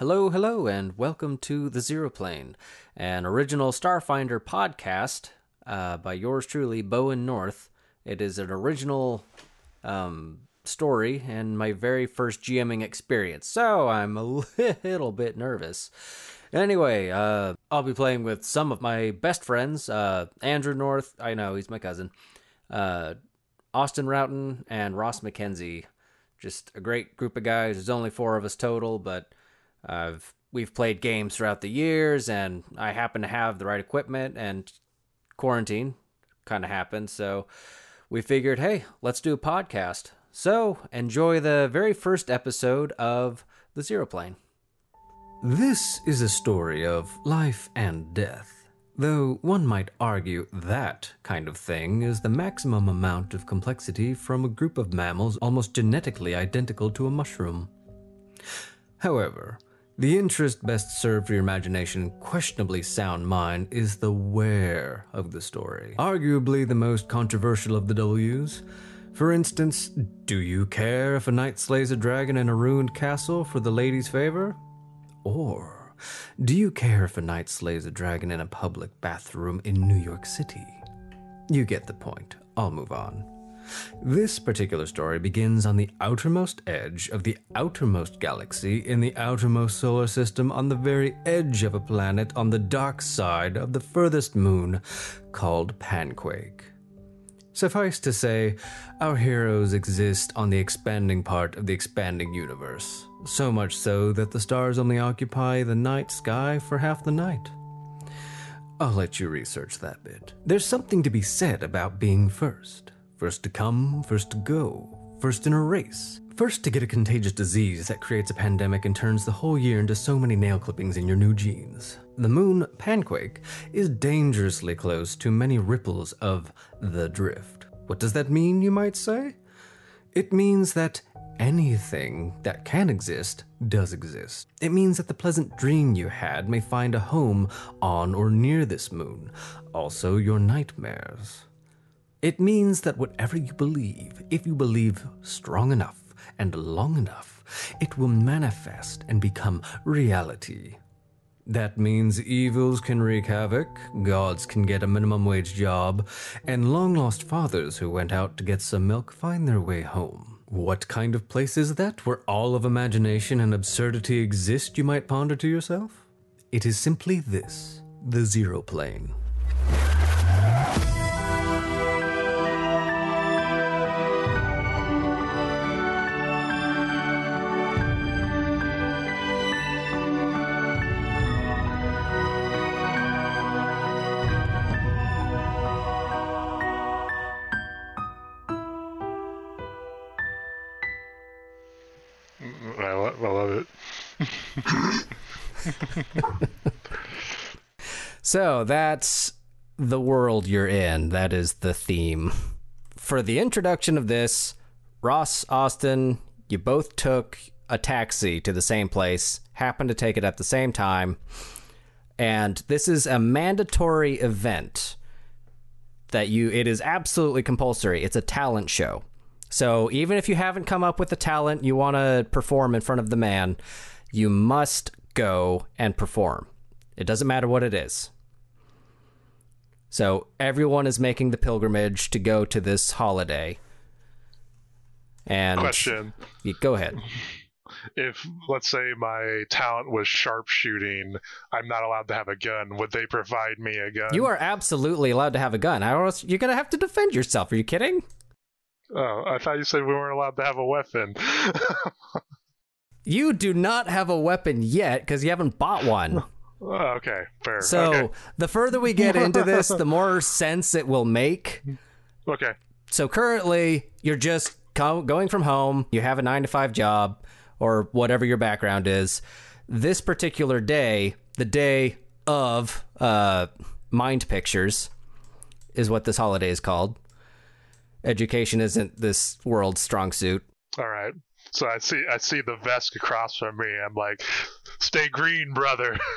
Hello, hello, and welcome to The Zero Plane, an original Starfinder podcast uh, by yours truly, Bowen North. It is an original um, story and my very first GMing experience, so I'm a little bit nervous. Anyway, uh, I'll be playing with some of my best friends uh, Andrew North, I know, he's my cousin, uh, Austin Roughton, and Ross McKenzie. Just a great group of guys. There's only four of us total, but I've we've played games throughout the years, and I happen to have the right equipment, and quarantine kind of happened, so we figured, hey, let's do a podcast. So enjoy the very first episode of the Zero Plane. This is a story of life and death. Though one might argue that kind of thing is the maximum amount of complexity from a group of mammals almost genetically identical to a mushroom. However, the interest best served for your imagination, questionably sound mind, is the where of the story. Arguably the most controversial of the W's. For instance, do you care if a knight slays a dragon in a ruined castle for the lady's favor? Or do you care if a knight slays a dragon in a public bathroom in New York City? You get the point. I'll move on. This particular story begins on the outermost edge of the outermost galaxy in the outermost solar system on the very edge of a planet on the dark side of the furthest moon called Panquake. Suffice to say, our heroes exist on the expanding part of the expanding universe, so much so that the stars only occupy the night sky for half the night. I'll let you research that bit. There's something to be said about being first. First to come, first to go, first in a race. First to get a contagious disease that creates a pandemic and turns the whole year into so many nail clippings in your new jeans. The moon, Panquake, is dangerously close to many ripples of the drift. What does that mean, you might say? It means that anything that can exist does exist. It means that the pleasant dream you had may find a home on or near this moon, also your nightmares. It means that whatever you believe, if you believe strong enough and long enough, it will manifest and become reality. That means evils can wreak havoc, gods can get a minimum wage job, and long lost fathers who went out to get some milk find their way home. What kind of place is that where all of imagination and absurdity exist, you might ponder to yourself? It is simply this the zero plane. So that's the world you're in. That is the theme. For the introduction of this, Ross, Austin, you both took a taxi to the same place, happened to take it at the same time, and this is a mandatory event that you it is absolutely compulsory. It's a talent show. So even if you haven't come up with the talent you want to perform in front of the man, you must go and perform. It doesn't matter what it is. So everyone is making the pilgrimage to go to this holiday. And Question: Go ahead. If let's say my talent was sharpshooting, I'm not allowed to have a gun. Would they provide me a gun? You are absolutely allowed to have a gun. How else you're gonna have to defend yourself? Are you kidding? Oh, I thought you said we weren't allowed to have a weapon. You do not have a weapon yet because you haven't bought one. Oh, okay, fair. So okay. the further we get into this, the more sense it will make. okay, So currently, you're just co- going from home. You have a nine to five job or whatever your background is. This particular day, the day of uh, mind pictures, is what this holiday is called. Education isn't this world's strong suit. all right. So I see, I see the Vesk across from me. I'm like, stay green, brother.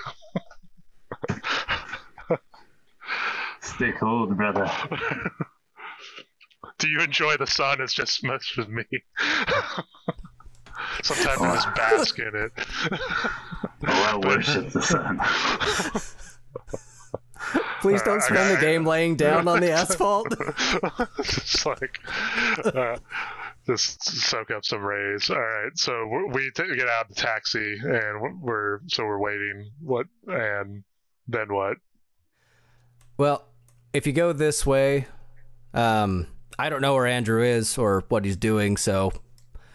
Stay cold, brother. Do you enjoy the sun as just much as me? Sometimes I just bask in it. oh, I worship the sun. Please don't I spend the game laying down on the asphalt. just like uh, just soak up some rays. All right, so we- we t- get out of the taxi and we're so we're waiting. What and then what? Well, if you go this way, um, I don't know where Andrew is or what he's doing, so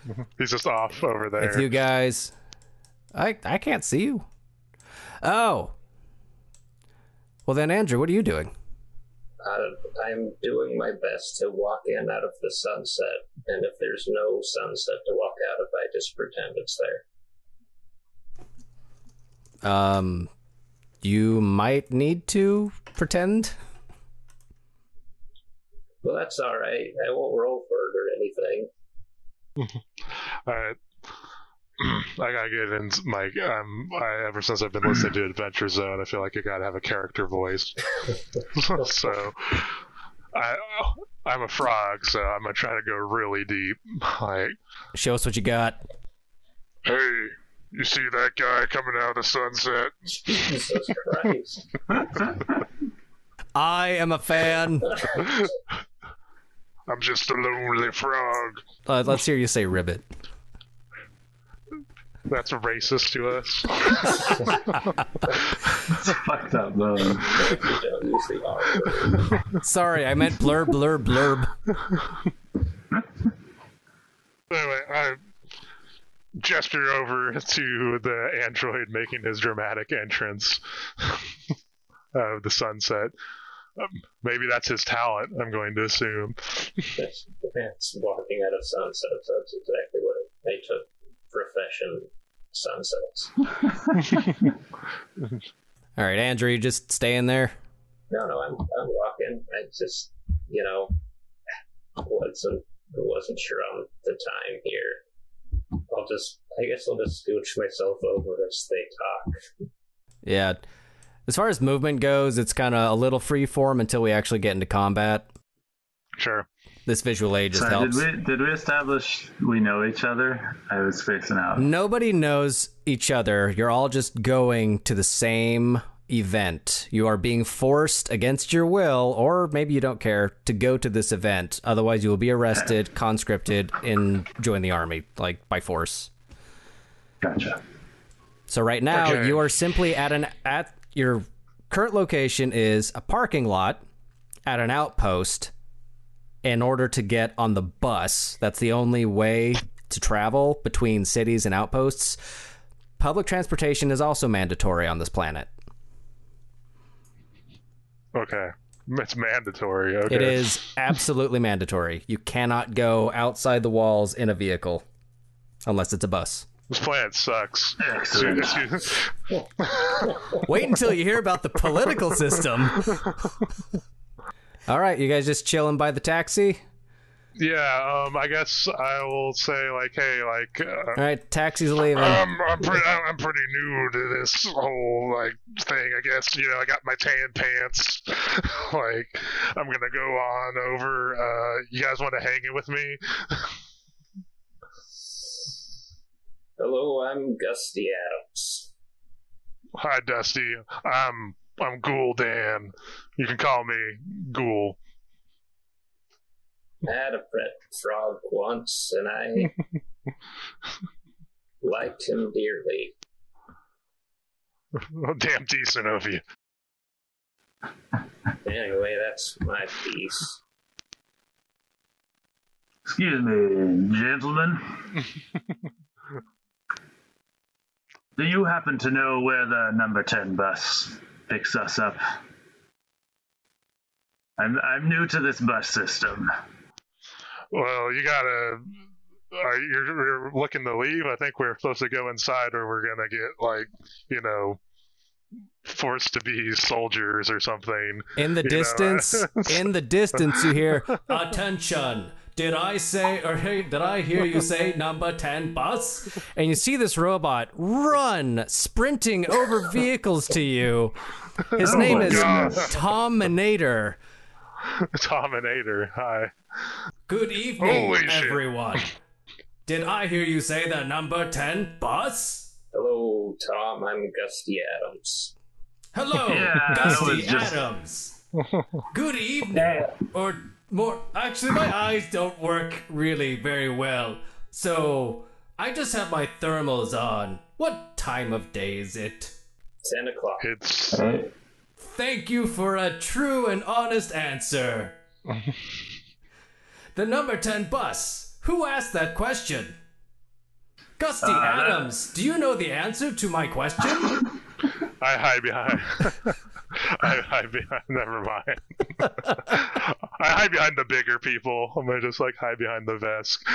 He's just off over there. if you guys I I can't see you. Oh. Well then Andrew, what are you doing? I'm doing my best to walk in out of the sunset, and if there's no sunset to walk out of, I just pretend it's there. Um you might need to pretend. Well, that's all right. I won't roll for it or anything. All right. I gotta get in my. Um, I, ever since I've been listening to Adventure Zone, I feel like I gotta have a character voice. so, I I'm a frog, so I'm gonna try to go really deep. Like, Show us what you got. hey, you see that guy coming out of the sunset? Jesus Christ. I am a fan. I'm just a lonely frog. Uh, let's hear you say ribbit. That's racist to us. It's fucked up, though. you don't use the R word. Sorry, I meant blurb blurb blurb. Anyway, I gesture over to the android making his dramatic entrance of the sunset. Um, maybe that's his talent, I'm going to assume. That's, that's walking out of sunsets. That's exactly what it, they took profession sunsets. All right, Andrew, you just staying there. No, no, I'm I'm walking. I just you know wasn't wasn't sure on the time here. I'll just I guess I'll just scooch myself over as they talk. Yeah. As far as movement goes, it's kind of a little free form until we actually get into combat. Sure. This visual aid just So helps. did we did we establish we know each other? I was spacing out. Nobody knows each other. You're all just going to the same event. You are being forced against your will, or maybe you don't care, to go to this event. Otherwise, you will be arrested, conscripted, and join the army, like by force. Gotcha. So right now, Okay. you are simply at an at your current location is a parking lot at an outpost. In order to get on the bus, that's the only way to travel between cities and outposts. Public transportation is also mandatory on this planet. Okay. It's mandatory. Okay. It is absolutely mandatory. You cannot go outside the walls in a vehicle unless it's a bus. This planet sucks. Wait until you hear about the political system. All right, you guys just chilling by the taxi? yeah, um, I guess I will say like, hey, like, uh, All right, taxi's leaving. I'm I'm pretty I'm pretty new to this whole like thing. I guess you know I got my tan pants. like I'm gonna go on over. Uh, you guys want to hang it with me? Hello, I'm Gusty Adams. Hi, Dusty. I'm I'm Ghoul Dan. You can call me Ghoul. I had a pet frog once, and I liked him dearly. Oh, damn decent of you. Anyway, that's my piece. Excuse me, gentlemen. Do you happen to know where the number 10 bus picks us up? I'm, I'm new to this bus system. Well, you gotta. Are you're, you're looking to leave? I think we're supposed to go inside, or we're gonna get like, you know, forced to be soldiers or something. In the You distance, uh, in the distance, you hear attention. Did I say, or hey, did I hear you say number 10 bus? And you see this robot run, sprinting over vehicles to you. His Oh name my is goodness. Tominator. Dominator. Hi. Good evening, Holy shit. everyone. Did I hear you say the number 10 bus? Hello, Hello, Tom. I'm Gusty Adams. Hello, Yeah, I Gusty was just- Adams. Good evening. Yeah. Or more, actually, my eyes don't work really very well. So I just have my thermals on. What time of day is it? Ten o'clock. It's Hey, Thank you for a true and honest answer. the number 10 bus. Who asked that question? Gusty Uh, Adams, do you know the answer to my question? I hide behind. I hide behind. Never mind. I hide behind the bigger people. I'm gonna just like hide behind the desk.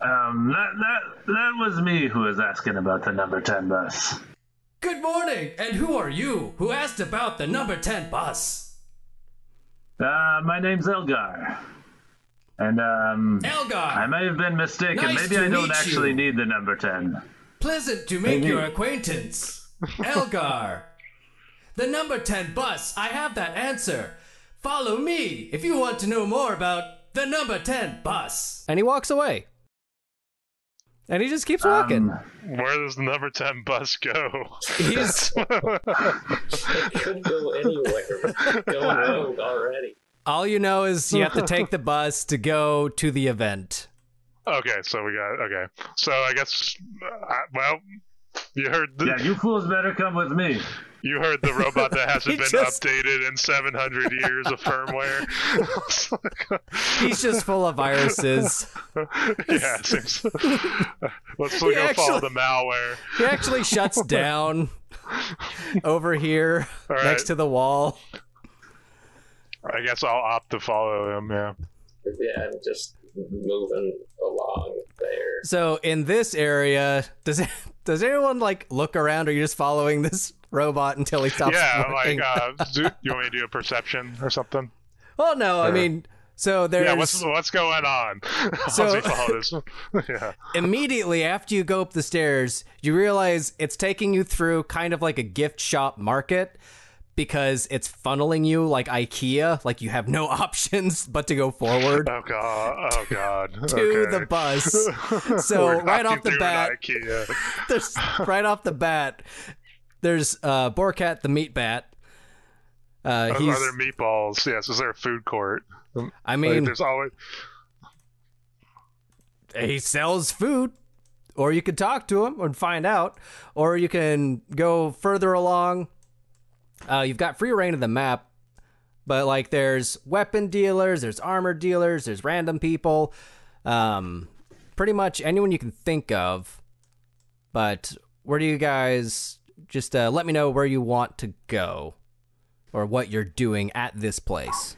um, that that that was me who was asking about the number ten bus. Good morning, and who are you who asked about the number 10 bus? Uh, my name's Elgar, and um, Elgar, I may have been mistaken. Nice Maybe to I don't meet actually you. need the number ten. pleasant to make Maybe- your acquaintance. Elgar, the number 10 bus, I have that answer. Follow me if you want to know more about the number 10 bus. And he walks away. And he just keeps Um, Where does the number ten bus go? He's It could go anywhere. Going rogue already. all you know is you have to take the bus to go to the event. okay, so we got okay. So I guess uh, well, you heard the, yeah, you fools better come with me. You heard the robot that hasn't been just- updated in 700 years of firmware. He's just full of viruses. yeah, it seems. Let's He look go follow the malware. He actually shuts down over here All right. next to the wall. I guess I'll opt to follow him. Yeah. Yeah, I'm just moving along there. So in this area, does does anyone like look around, or are you just following this robot until he stops? yeah, like uh, do, you want me to do a perception or something? well, no, I mean, so there's Yeah, what's what's going on? So- As we follow this. yeah. immediately after you go up the stairs, you realize it's taking you through kind of like a gift shop market because it's funneling you like IKEA, like you have no options but to go forward Oh god. Oh god. to okay. the bus. So right off the bat, IKEA. there's right off the bat, there's uh, Borkat the meat bat. Uh, he's, are there meatballs? Yes. Is there a food court? I Like, mean, there's always. he sells food or you could talk to him and find out or you can go further along uh, you've got free reign of the map but like there's weapon dealers there's armor dealers there's random people um, pretty much anyone you can think of but where do you guys just uh, let me know where you want to go or what you're doing at this place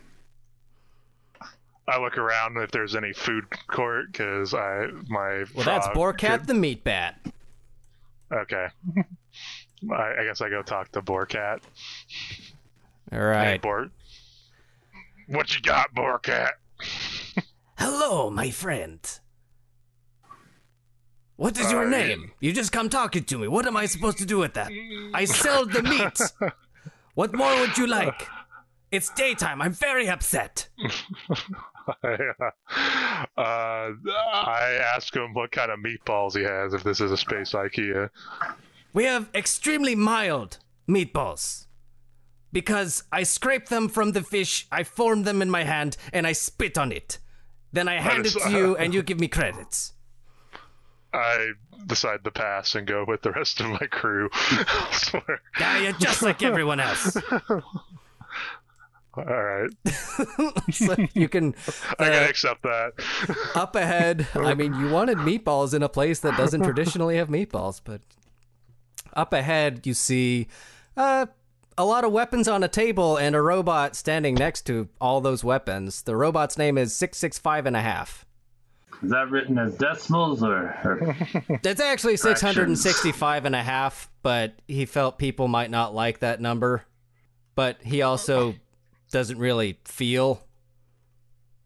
I look around if there's any food court because I my. well that's frog Borkat could- the meat bat Okay. I, I guess I go talk to Borkat. All right, Hey, right Bort. What you got, Borkat? Hello, my friend. What is your name? You just come talking to me. What am I supposed to do with that? I sell the meat. What more would you like? It's daytime. I'm very upset. uh, I ask him what kind of meatballs he has if this is a space IKEA. We have extremely mild meatballs. Because I scrape them from the fish, I form them in my hand, and I spit on it. Then I hand it to you, and you give me credits. I decide to pass and go with the rest of my crew. Swear. Yeah, you're just like everyone else. All right. So you can. I uh, gotta accept that. up ahead. I mean, you wanted meatballs in a place that doesn't traditionally have meatballs, but up ahead you see uh, a lot of weapons on a table and a robot standing next to all those weapons. The robot's name is six six five and a half. Is that written as decimals or? or It's actually six hundred and sixty-five and a half, but he felt people might not like that number. But he also doesn't really feel,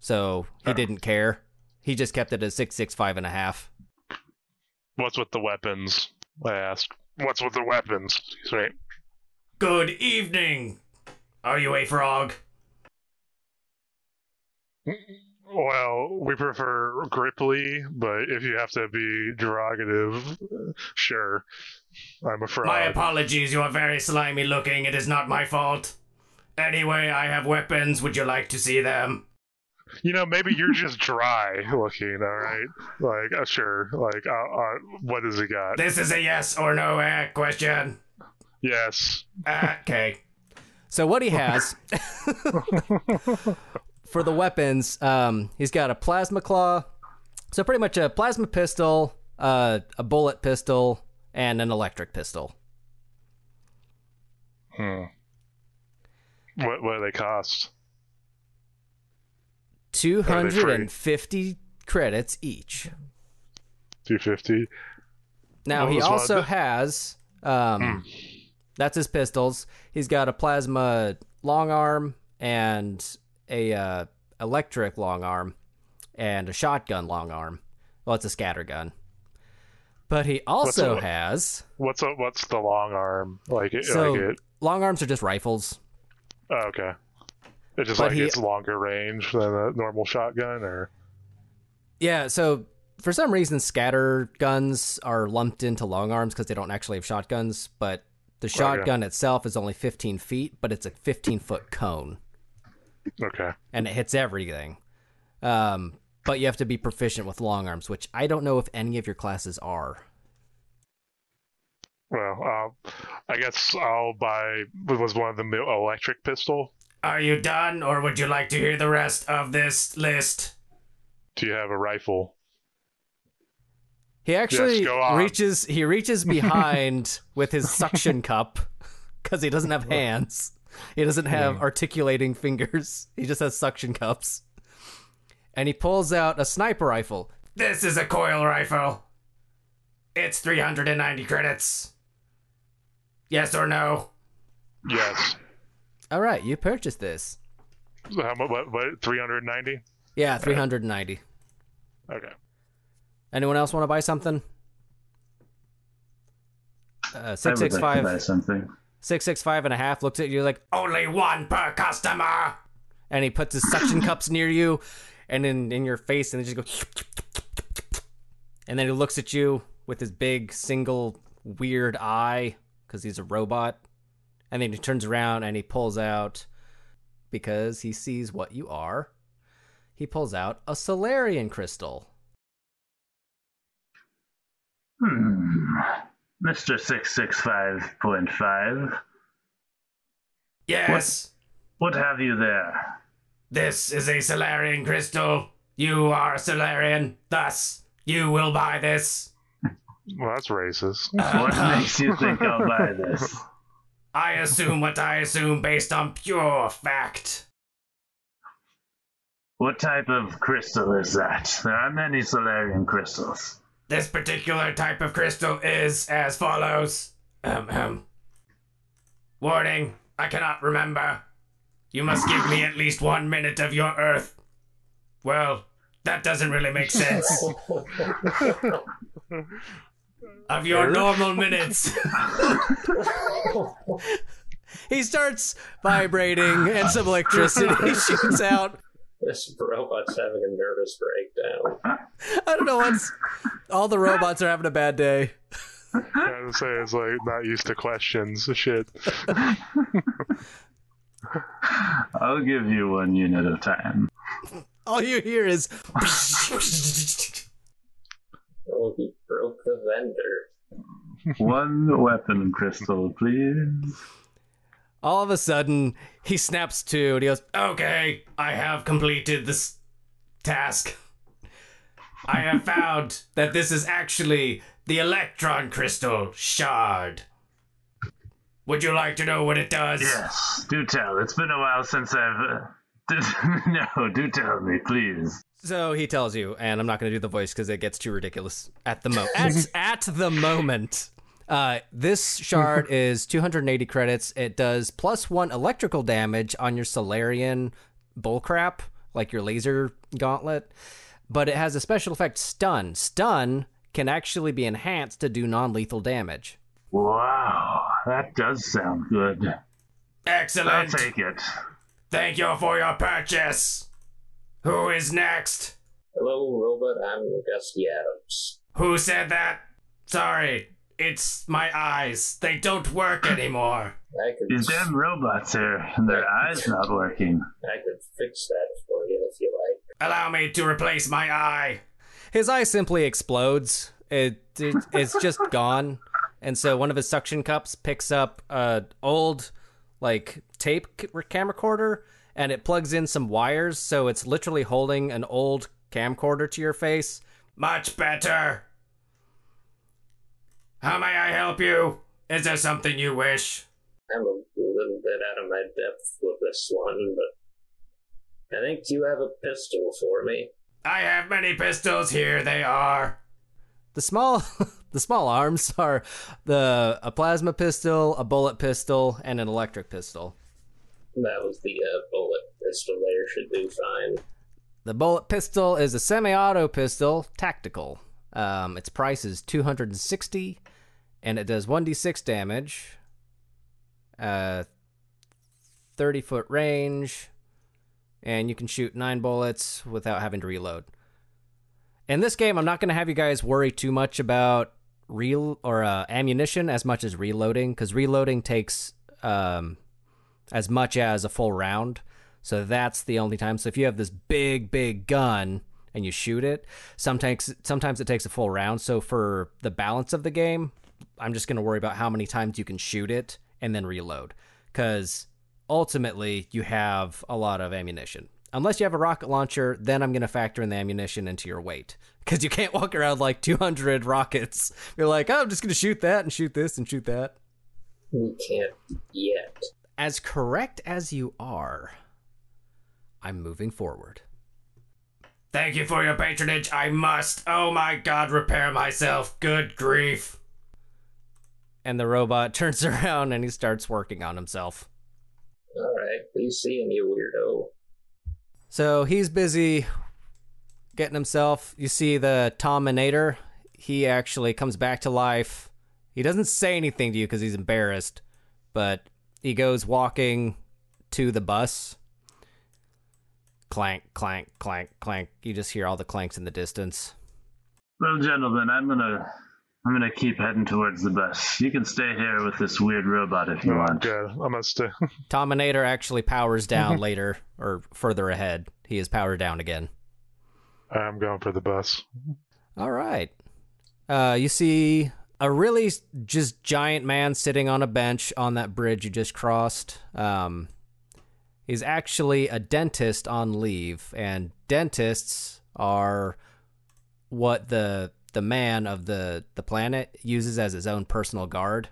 so he didn't care. He just kept it as six six five and a half. What's with the weapons? I asked. What's with the weapons? He's right. Good evening. Are you a frog? Well, we prefer Grippli, but if you have to be derogative, sure. I'm afraid. My apologies, you are very slimy looking. It is not my fault. Anyway, I have weapons. Would you like to see them? You know, maybe you're just dry looking. All right, like uh, sure. Like, uh, uh, what does he got? This is a yes or no uh, question. Yes. Uh, okay. So what he has for the weapons, um, he's got a plasma claw, so pretty much a plasma pistol, uh, a bullet pistol, and an electric pistol. Hmm. What what do they cost? Two hundred and fifty credits each. Two fifty. Now What he one also has um, that's his pistols. He's got a plasma long arm and a uh, electric long arm and a shotgun long arm. Well, it's a scatter gun. But he also a- has What's a, what's the long arm like? It, so like it. long arms are just rifles. Oh, okay. It just But like he- it's longer range than a normal shotgun, or Yeah, so for some reason scatter guns are lumped into long arms because they don't actually have shotguns, but the shotgun itself is only 15 feet, but it's a 15 foot cone. Okay. and it hits everything. Um, but you have to be proficient with long arms, which I don't know if any of your classes are. Well, uh, I guess I'll buy. Was one of the electric pistol? Are you done, or would you like to hear the rest of this list? Do you have a rifle? He actually go on. reaches he reaches behind with his suction cup because he doesn't have hands. He doesn't have articulating fingers. He just has suction cups. And he pulls out a sniper rifle. This is a coil rifle. It's 390 credits. Yes or no? Yes. All right, you purchased this. So How much? What? what Three hundred ninety. Yeah, 390. Okay. Anyone else want to buy something? Uh, I would like to 665 buy something. 665 and a half looks at you like, Only one per customer. and he puts his suction cups near you and in, in your face, and they just go, and then he looks at you with his big single weird eye because he's a robot, and then he turns around and he pulls out because he sees what you are. He pulls out a Solarian crystal. Hmm. Mr. 665.5, Yes. what have you there? This is a Solarian crystal. You are a Solarian. Thus, you will buy this. Well, that's racist. What makes you think I'll buy this? I assume what I assume based on pure fact. What type of crystal is that? There are many Solarian crystals. This particular type of crystal is as follows. Um, um. Warning, I cannot remember. You must give me at least one minute of your Earth. Well, that doesn't really make sense. of your normal minutes. He starts vibrating, and some electricity shoots out. This robot's having a nervous breakdown. I don't know what's. All the robots are having a bad day. I would say it's like not used to questions. Shit. I'll give you one unit of time. All you hear is. Oh, he broke the vendor. One weapon crystal, please. All of a sudden, he snaps to, and he goes, Okay, I have completed this task. I have found that this is actually the electron crystal shard. Would you like to know what it does? Yes, do tell. It's been a while since I've. Uh, no, do tell me, please. So he tells you, and I'm not going to do the voice because it gets too ridiculous at the moment. at, at the moment. Uh, this shard is 280 credits. It does plus one electrical damage on your Solarian bullcrap, like your laser gauntlet, but it has a special effect stun. Stun can actually be enhanced to do non-lethal damage. Wow, that does sound good. Excellent. I'll Excellent. take it. Thank you for your purchase. Who is next? Hello, robot. I'm Gusty Adams. Who said that? Sorry, it's my eyes. They don't work anymore. I could, These damn robots here, and their eyes not working. I could fix that for you if you like. Allow me to replace my eye. His eye simply explodes. It, it it's just gone, and so one of his suction cups picks up a old like tape c- camcorder, and it plugs in some wires, so it's literally holding an old camcorder to your face. Much better. How may I help you? Is there something you wish? I'm a little bit out of my depth with this one, but I think you have a pistol for me. I have many pistols. Here they are. The small the small arms are the a plasma pistol, a bullet pistol, and an electric pistol. That was the uh, bullet pistol there. Should do fine. The bullet pistol is a semi-auto pistol, tactical. Um, its price is 260, and it does 1d6 damage. Uh, 30 foot range, and you can shoot nine bullets without having to reload. In this game, I'm not going to have you guys worry too much about real or uh, ammunition as much as reloading, because reloading takes um, as much as a full round. So that's the only time. So if you have this big, big gun and you shoot it, sometimes sometimes it takes a full round. So for the balance of the game, I'm just going to worry about how many times you can shoot it and then reload, because ultimately you have a lot of ammunition. Unless you have a rocket launcher, then I'm going to factor in the ammunition into your weight. Because you can't walk around like 200 rockets. You're like, oh, I'm just going to shoot that and shoot this and shoot that. We can't yet. As correct as you are, I'm moving forward. Thank you for your patronage. I must, oh my god, repair myself. Good grief. And the robot turns around and he starts working on himself. All right, be seeing you, weirdo. So he's busy getting himself. You see the Tominator. He actually comes back to life. He doesn't say anything to you because he's embarrassed, but he goes walking to the bus. Clank, clank, clank, clank. You just hear all the clanks in the distance. Well, gentlemen, I'm gonna I'm gonna keep heading towards the bus. You can stay here with this weird robot if you No, I'm want. good. I'm gonna stay. Tominator actually powers down later or further ahead. He is powered down again. I'm going for the bus. All right. Uh, you see a really just giant man sitting on a bench on that bridge you just crossed. Um, he's actually a dentist on leave, and dentists are what the the man of the the planet uses as his own personal guard.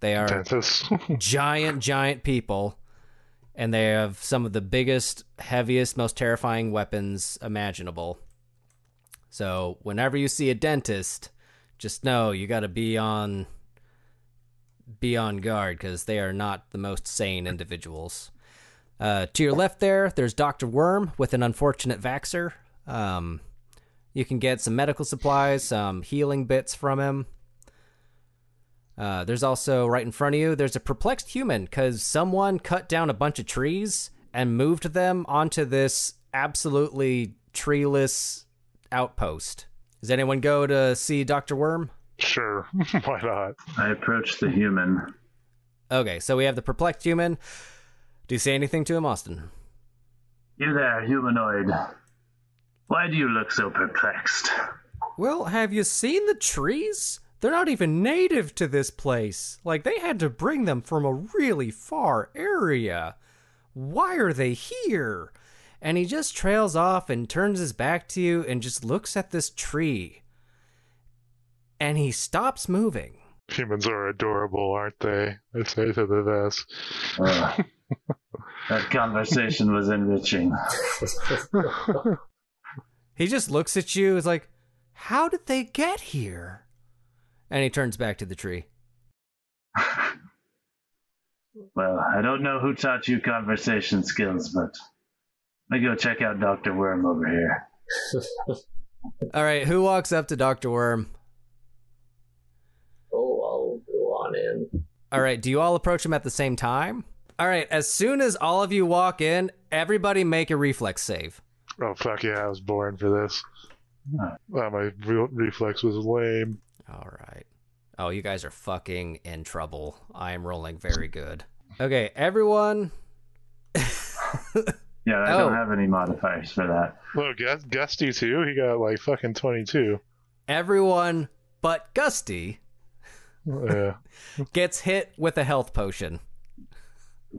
They are giant, giant people, and they have some of the biggest, heaviest, most terrifying weapons imaginable. So, whenever you see a dentist, just know you got to be on be on guard because they are not the most sane individuals. Uh, to your left there, there's Doctor Worm with an unfortunate Vaxer. Um, you can get some medical supplies, some healing bits from him. Uh, there's also right in front of you, there's a perplexed human because someone cut down a bunch of trees and moved them onto this absolutely treeless outpost. Does anyone go to see Dr. Worm? sure. Why not? I approach the human. Okay, so we have the perplexed human. Do you say anything to him, Austin? You there, humanoid. Why do you look so perplexed? Well, have you seen the trees? They're not even native to this place. Like, they had to bring them from a really far area. Why are they here? And he just trails off and turns his back to you and just looks at this tree. And he stops moving. Humans are adorable, aren't they? I say to the Vesk. Uh, that conversation was enriching. He just looks at you, is like, How did they get here? And he turns back to the tree. Well, I don't know who taught you conversation skills, but let me go check out Dr. Worm over here. All right, who walks up to Dr. Worm? Oh, I'll go on in. All right, do you all approach him at the same time? All right, as soon as all of you walk in, Everybody make a reflex save. Oh fuck yeah! I was born for this. Oh, my re- reflex was lame. All right. Oh, you guys are fucking in trouble. I am rolling very good. Okay, everyone. Yeah, I Oh. don't have any modifiers for that. Look, Gus- Gusty too. He got like fucking twenty two. Everyone but Gusty Yeah. gets hit with a health potion.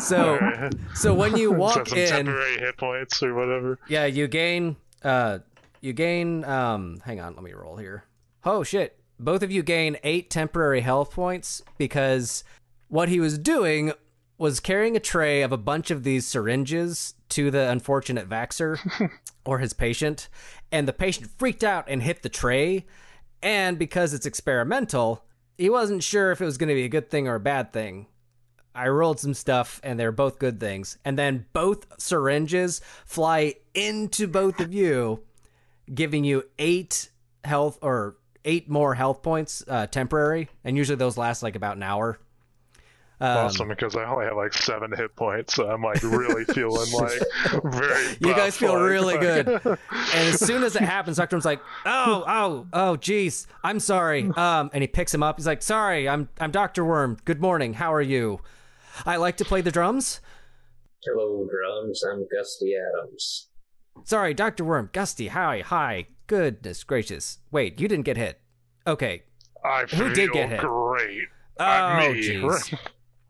So, so when you walk in, temporary hit points or whatever. yeah, you gain, uh, you gain. Um, hang on, let me roll here. Oh shit! Both of you gain eight temporary health points because what he was doing was carrying a tray of a bunch of these syringes to the unfortunate vaxer or his patient, and the patient freaked out and hit the tray. And because it's experimental, he wasn't sure if it was going to be a good thing or a bad thing. I rolled some stuff, and they're both good things. And then both syringes fly into both of you, giving you eight health or eight more health points uh, temporary. And usually those last like about an hour. Um, awesome, because I only have like seven hit points, so I'm like really feeling like very. You guys feel like- really good. And as soon as it happens, Doctor Worm's like, "Oh, oh, oh, geez, I'm sorry." Um, and he picks him up. He's like, "Sorry, I'm I'm Doctor Worm. Good morning. How are you? I like to play the drums. Hello, drums. I'm Gusty Adams. Sorry, Doctor Worm. Gusty. Hi, hi. Goodness gracious. Wait, you didn't get hit. Okay. I feel Who did get hit? great. Oh, me. jeez.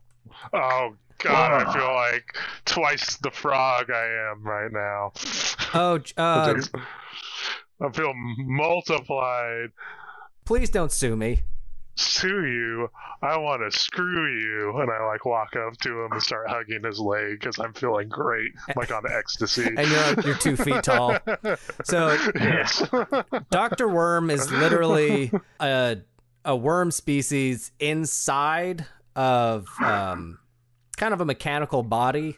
oh god, I feel like twice the frog I am right now. Oh, j- uh, I feel multiplied. please don't sue me. Sue you. I want to screw you. And I like walk up to him and start hugging his leg because I'm feeling great, like on ecstasy. And you're you're two feet tall. So yes. Doctor Worm is literally a a worm species inside of um, kind of a mechanical body.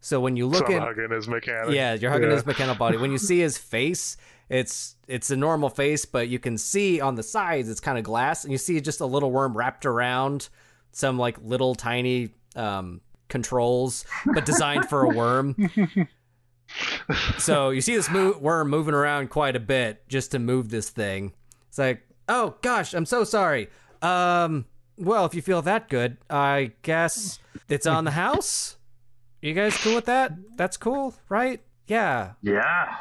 So when you so look I'm at hugging his mechanic. yeah, you're hugging Yeah. his mechanical body. When you see his face, it's it's a normal face, but you can see on the sides it's kind of glass, and you see just a little worm wrapped around some like little tiny um, controls, but designed for a worm. so you see this mo- worm moving around quite a bit just to move this thing. It's like, oh gosh, I'm so sorry. Um, well, if you feel that good, I guess it's on the house. You guys cool with that? That's cool, right? Yeah. Yeah,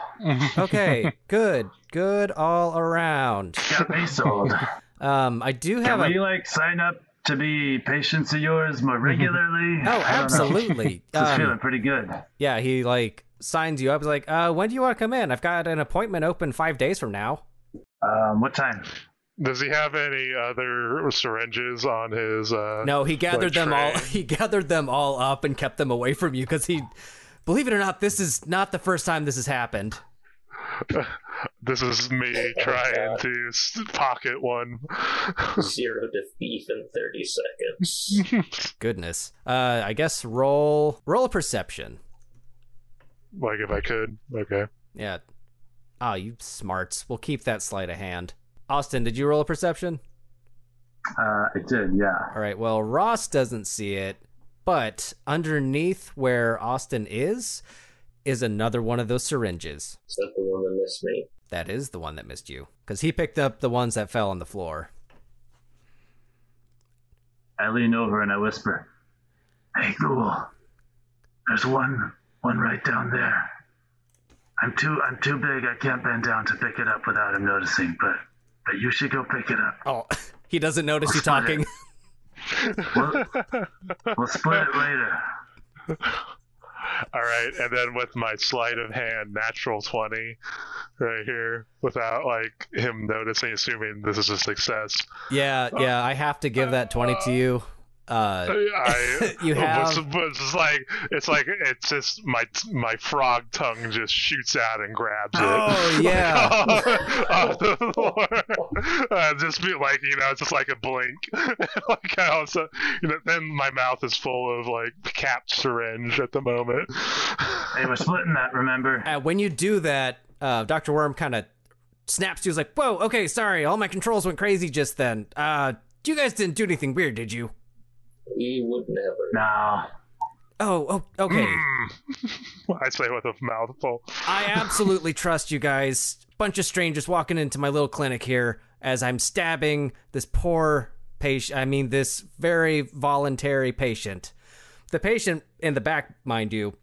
Okay. good. Good all around. got me sold. Um, I do have Can a. we like sign up to be patients of yours more regularly? Oh, I don't know. absolutely. Just Um, feeling pretty good. yeah, he like signs you up. He's like, uh, when do you want to come in? I've got an appointment open five days from now. Um, what time? Does he have any other syringes on his? Uh, No, he gathered like them all. He gathered them all up and kept them away from you because he, believe it or not, this is not the first time this has happened. This is me trying to pocket one. Zero defeat in 30 seconds. Goodness. Uh, I guess roll roll a perception. like if I could. Okay. Yeah. Ah, you smarts. We'll keep that sleight of hand. Austin, did you roll a perception? Uh, I did. Yeah. All right. Well, Ross doesn't see it, but underneath where Austin is, is another one of those syringes. Is that the one that missed me? That is the one that missed you, because he picked up the ones that fell on the floor. I lean over and I whisper, "Hey, Ghoul, there's one, one right down there. I'm too, I'm too big. I can't bend down to pick it up without him noticing. But, but you should go pick it up. Oh, he doesn't notice you talking. We'll, we'll split it later. All right, and then with my sleight of hand, natural twenty, right here, without like him noticing, assuming this is a success. yeah, yeah. I have to give that twenty to you. Uh, I You have- but, but it's like it's like it's just my my frog tongue just shoots out and grabs it. Oh, yeah. off the floor. Uh, just be like you know, it's just like a blink. like I also, you know, then my mouth is full of like capped syringe at the moment. Hey, we're splitting that. Remember? uh, when you do that, uh, Doctor Worm kind of snaps to you. He's like, "Whoa, okay, sorry. All my controls went crazy just then. Uh, you guys didn't do anything weird, did you?" We would never. No. Oh, oh okay. Mm. I say with a mouthful. I absolutely trust you guys. Bunch of strangers walking into my little clinic here as I'm stabbing this poor patient. I mean, this very voluntary patient. The patient in the back, mind you,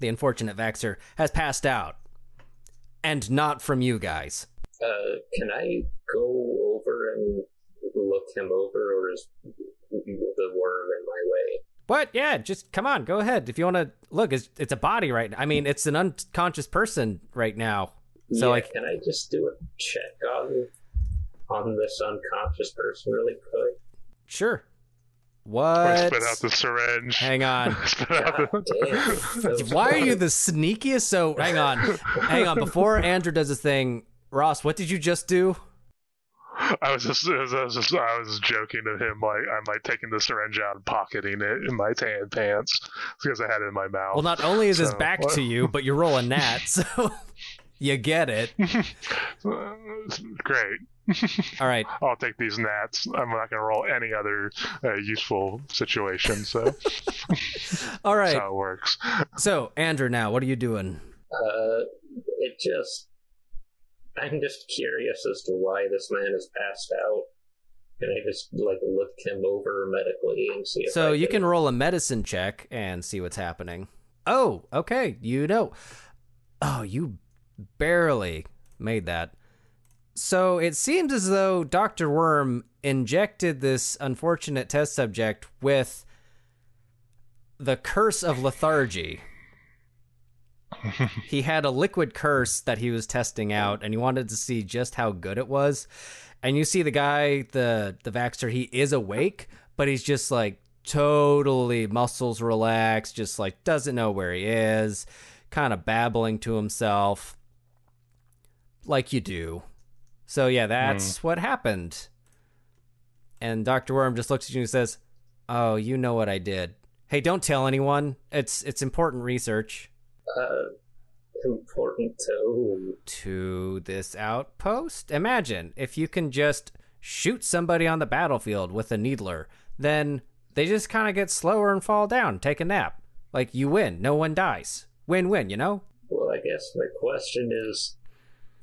the unfortunate Vaxer, has passed out. And not from you guys. Uh, can I go over and look him over, or is the worm in my way? What? Yeah, just come on, go ahead. If you want to look, it's it's a body right now. I mean, it's an unconscious person right now. So yeah, like, can I just do a check on on this unconscious person really quick? sure. Or What? spit out the syringe. Hang on. God the- damn. Why are you the sneakiest? So hang on, hang on. Before Andrew does his thing, Ross, what did you just do? I was just, I was just, I was joking to him like I'm like taking the syringe out and pocketing it in my tan pants because I had it in my mouth. Well, not only is his So, back what- to you, but you're rolling that, so you get it. Great. All right. I'll take these gnats. I'm not going to roll any other uh, useful situation. So all right. that's how it works. So, Andrew, now what are you doing? Uh, it just. I'm just curious as to why this man is passed out. Can I just, like, look him over medically and see if So you can roll a medicine check and see what's happening. Oh, okay. You know. Oh, you barely made that. So it seems as though Dr. Worm injected this unfortunate test subject with the curse of lethargy. he had a liquid curse that he was testing out and he wanted to see just how good it was. And you see the guy, the the Vaxter, he is awake, but he's just like totally muscles relaxed, just like doesn't know where he is, kind of babbling to himself like you do. So yeah, that's hmm. what happened. And Dr. Worm just looks at you and says, "Oh, you know what I did. Hey, don't tell anyone. It's it's important research." Uh, important to whom? to this outpost. Imagine if you can just shoot somebody on the battlefield with a needler, then they just kind of get slower and fall down, take a nap. Like you win, no one dies. Win win, you know? Well, I guess my question is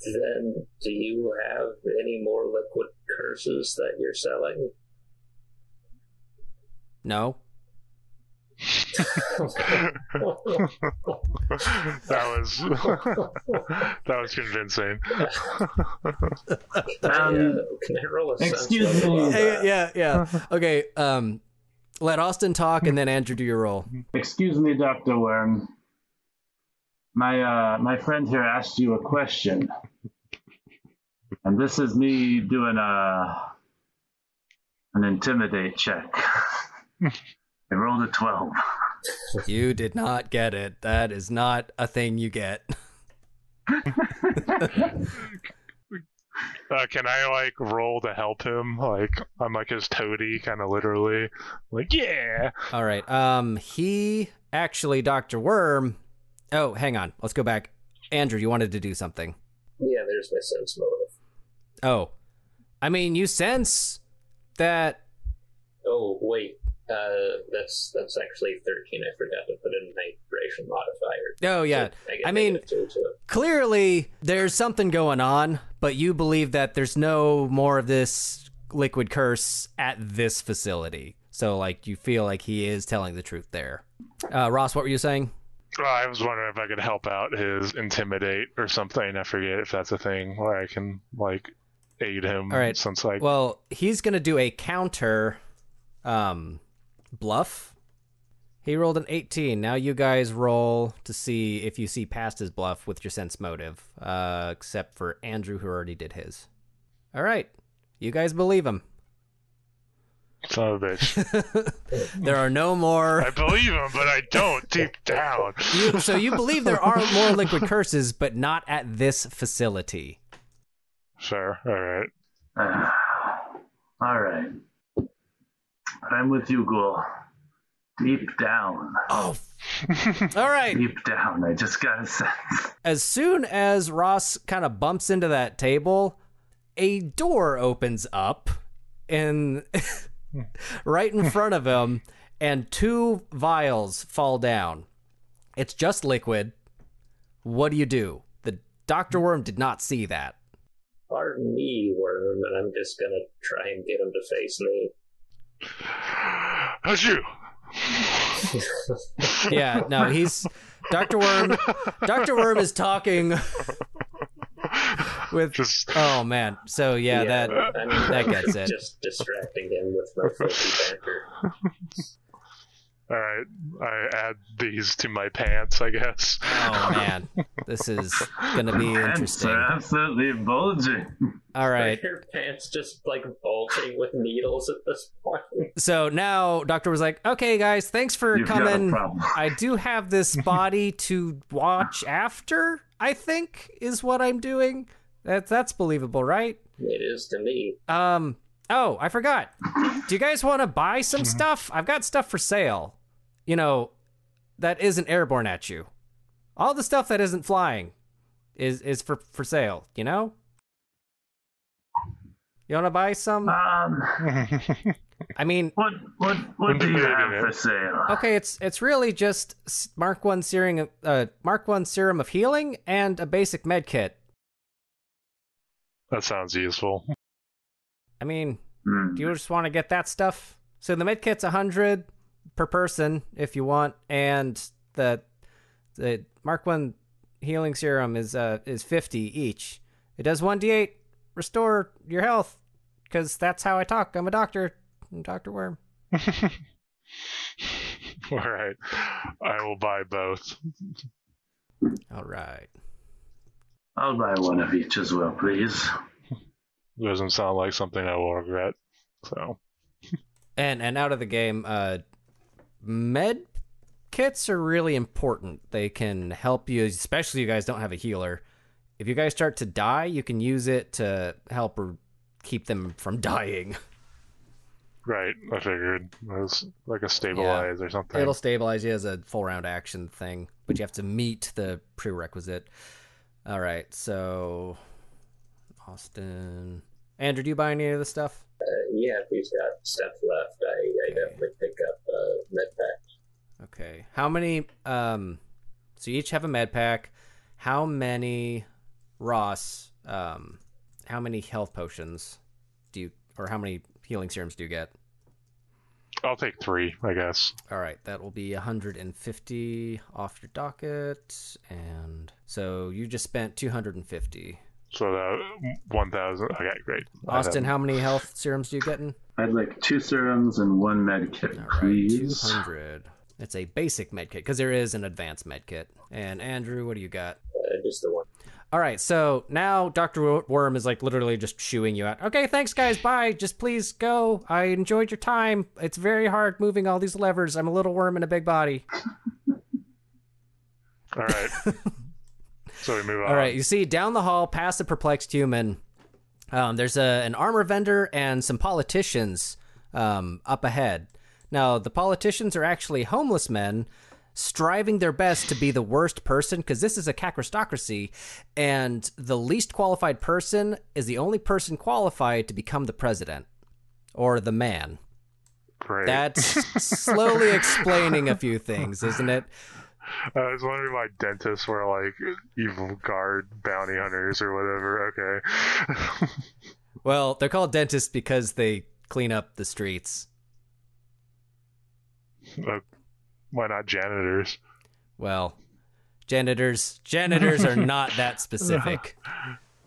then, do you have any more liquid curses that you're selling? No. That was that was convincing. Can I, uh, Um, can I roll a excuse me. Hey, yeah, yeah. Okay, um let Austin talk and then Andrew do your roll. Excuse me, Doctor Worm. My uh, my friend here asked you a question, and this is me doing a an intimidate check. I rolled a twelve. You did not get it. That is not a thing you get. Uh, can I like roll to help him? Like I'm like his toady, kind of literally. Like yeah. All right. Um, he actually, Doctor Worm. Oh, hang on. Let's go back. Andrew, you wanted to do something. Yeah, there's my sense motive. Oh, I mean, you sense that. Oh, wait. Uh, that's that's actually 13. I forgot to put in my ration modifier. Oh yeah. I, I mean- negative two to. Clearly, there's something going on, but you believe that there's no more of this liquid curse at this facility. So, like, you feel like he is telling the truth there. Uh, Ross, what were you saying? Well, I was wondering if I could help out his intimidate or something. I forget if that's a thing where I can like aid him. All right. Since like Well, he's going to do a counter um, bluff. He rolled an 18. Now you guys roll to see if you see past his bluff with your sense motive, uh, except for Andrew, who already did his. All right. You guys believe him. son of a bitch. There are no more. I believe him, but I don't deep down. You, so you believe there are more liquid curses, but not at this facility. Sure. All right. Uh, all right. I'm with you, Ghoul. Deep down, Oh. All right. deep down, I just got a sense. As soon as Ross kind of bumps into that table, a door opens up and right in front of him and two vials fall down. It's just liquid. What do you do? The Dr. Worm did not see that. Pardon me, Worm, and I'm just gonna try and get him to face me. That's you. Yeah, no, he's Dr. Worm. Dr. Worm is talking with Just Oh man. So yeah, that I mean, that gets it. Just distracting him with my filthy banter. All right. I add these to my pants, I guess. Oh man. This is gonna be Pants interesting. are absolutely bulging. All right. Are your pants just like bulging with needles at this point? So now Doctor was like, "Okay, guys, thanks for You've got a coming. problem. I do have this body to watch after. I think is what I'm doing. That that's believable, right? It is to me. Um. Oh, I forgot. Do you guys want to buy some stuff? I've got stuff for sale. You know, that isn't airborne at you. All the stuff that isn't flying is is for for sale. You know. You want to buy some? Um, I mean, what what what do you have for sale? Okay, it's it's really just Mark One serum, uh, Mark One serum of healing and a basic med kit. that sounds useful. I mean, Hmm. do you just want to get that stuff? So the med kit's a hundred per person if you want, and the the Mark One healing serum is uh is fifty each. It does one d eight restore your health because that's how I talk. I'm a doctor, I'm Doctor Worm. All right. I will buy both. All right. I'll buy one of each as well, please. Doesn't sound like something I will regret. So And and out of the game, uh, med kits are really important. They can help you, especially you guys don't have a healer. If you guys start to die, you can use it to help or keep them from dying. right, I figured it was like a stabilize or something. It'll stabilize you as a full round action thing, but you have to meet the prerequisite. All right, so Austin, Andrew, do you buy any of the stuff? Uh, yeah, if he's got stuff left, I, I definitely pick up uh, med pack. Okay. How many um so you each have a med pack. How many Ross um how many health potions do you or how many healing serums do you get? I'll take three, I guess. All right, that will be 150 off your docket and so you just spent 250. So that one thousand. Okay, great. Austin, how many health serums do you get in? I'd like two serums and one med kit, All right, please. 200. It's a basic med kit because there is an advanced med kit. And Andrew, what do you got? Uh, just the one. All right, so now Dr. Worm is like literally just shooing you out. Okay, thanks guys. Bye. Just please go. I enjoyed your time. It's very hard moving all these levers. I'm a little worm in a big body. All right. so we move on. All right, you see down the hall past the perplexed human, um, there's a an armor vendor and some politicians um, up ahead. Now, the politicians are actually homeless men striving their best to be the worst person because this is a kakistocracy, and the least qualified person is the only person qualified to become the president or the man. Great. That's slowly explaining a few things, isn't it? I was wondering why dentists were like evil guard bounty hunters or whatever. Okay. Well, they're called dentists because they clean up the streets. Uh, why not janitors? Well, janitors janitors are not that specific.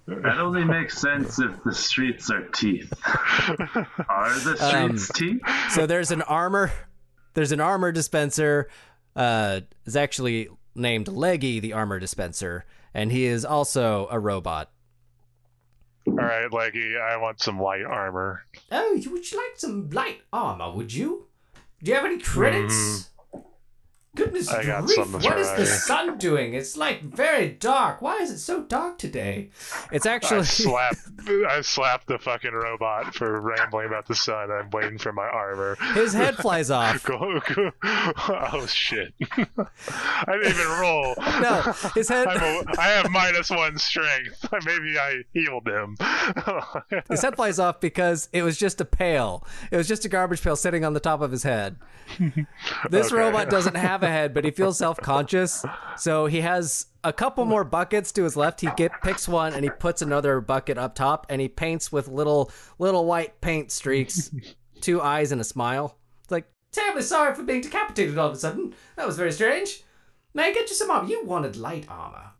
That only makes sense if the streets are teeth. Are the Um, streets teeth? So there's an armor there's an armor dispenser uh is actually named Leggy the armor dispenser and he is also a robot. All right, Leggy, I want some light armor. Oh, you- would you like some light armor, would you? Do you have any credits? Goodness I got grief, something what is the sun doing? It's like very dark. Why is it so dark today? It's I actually slapped, I slapped the fucking robot for rambling about the sun. I'm waiting for my armor. his head flies off. Go, go. Oh shit! I didn't even roll. No, his head I'm a, I have minus one strength. Maybe I healed him. his head flies off because it was just a pail. It was just a garbage pail sitting on the top of his head. This Okay. robot doesn't have a head, but he feels self-conscious, so he has a couple more buckets to his left. He get picks one and he puts another bucket up top, and he paints with little little white paint streaks, two eyes and a smile. It's like Terribly sorry for being decapitated all of a sudden. That was very strange. May I get you some armor? You wanted light armor.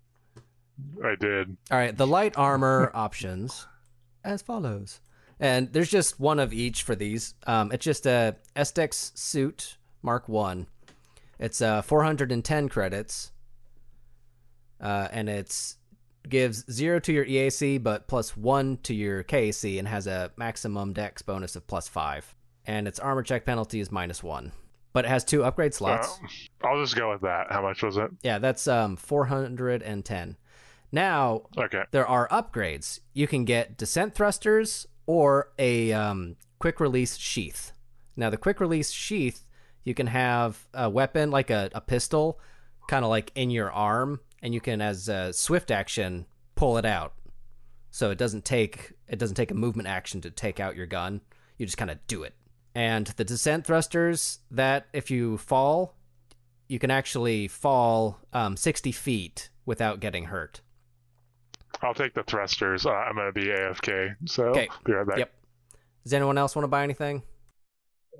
I did. All right, the light armor options as follows. And there's just one of each for these. Um, it's just a Estex suit Mark 1. It's uh, 410 credits. Uh, and it's gives 0 to your EAC but plus 1 to your KAC and has a maximum dex bonus of plus 5. And its armor check penalty is minus 1. But it has two upgrade slots. Um, I'll just go with that. How much was it? Yeah, that's um 410. Now, Okay. there are upgrades. You can get descent thrusters or a um, quick release sheath. Now, the quick release sheath, you can have a weapon like a, a pistol, kind of like in your arm, and you can, as a swift action, pull it out. So it doesn't take it doesn't take a movement action to take out your gun. You just kind of do it. And the descent thrusters, that if you fall, you can actually fall um, 60 feet without getting hurt. I'll take the thrusters. Uh, I'm gonna be AFK. So Okay. be right back. Yep. Does anyone else want to buy anything?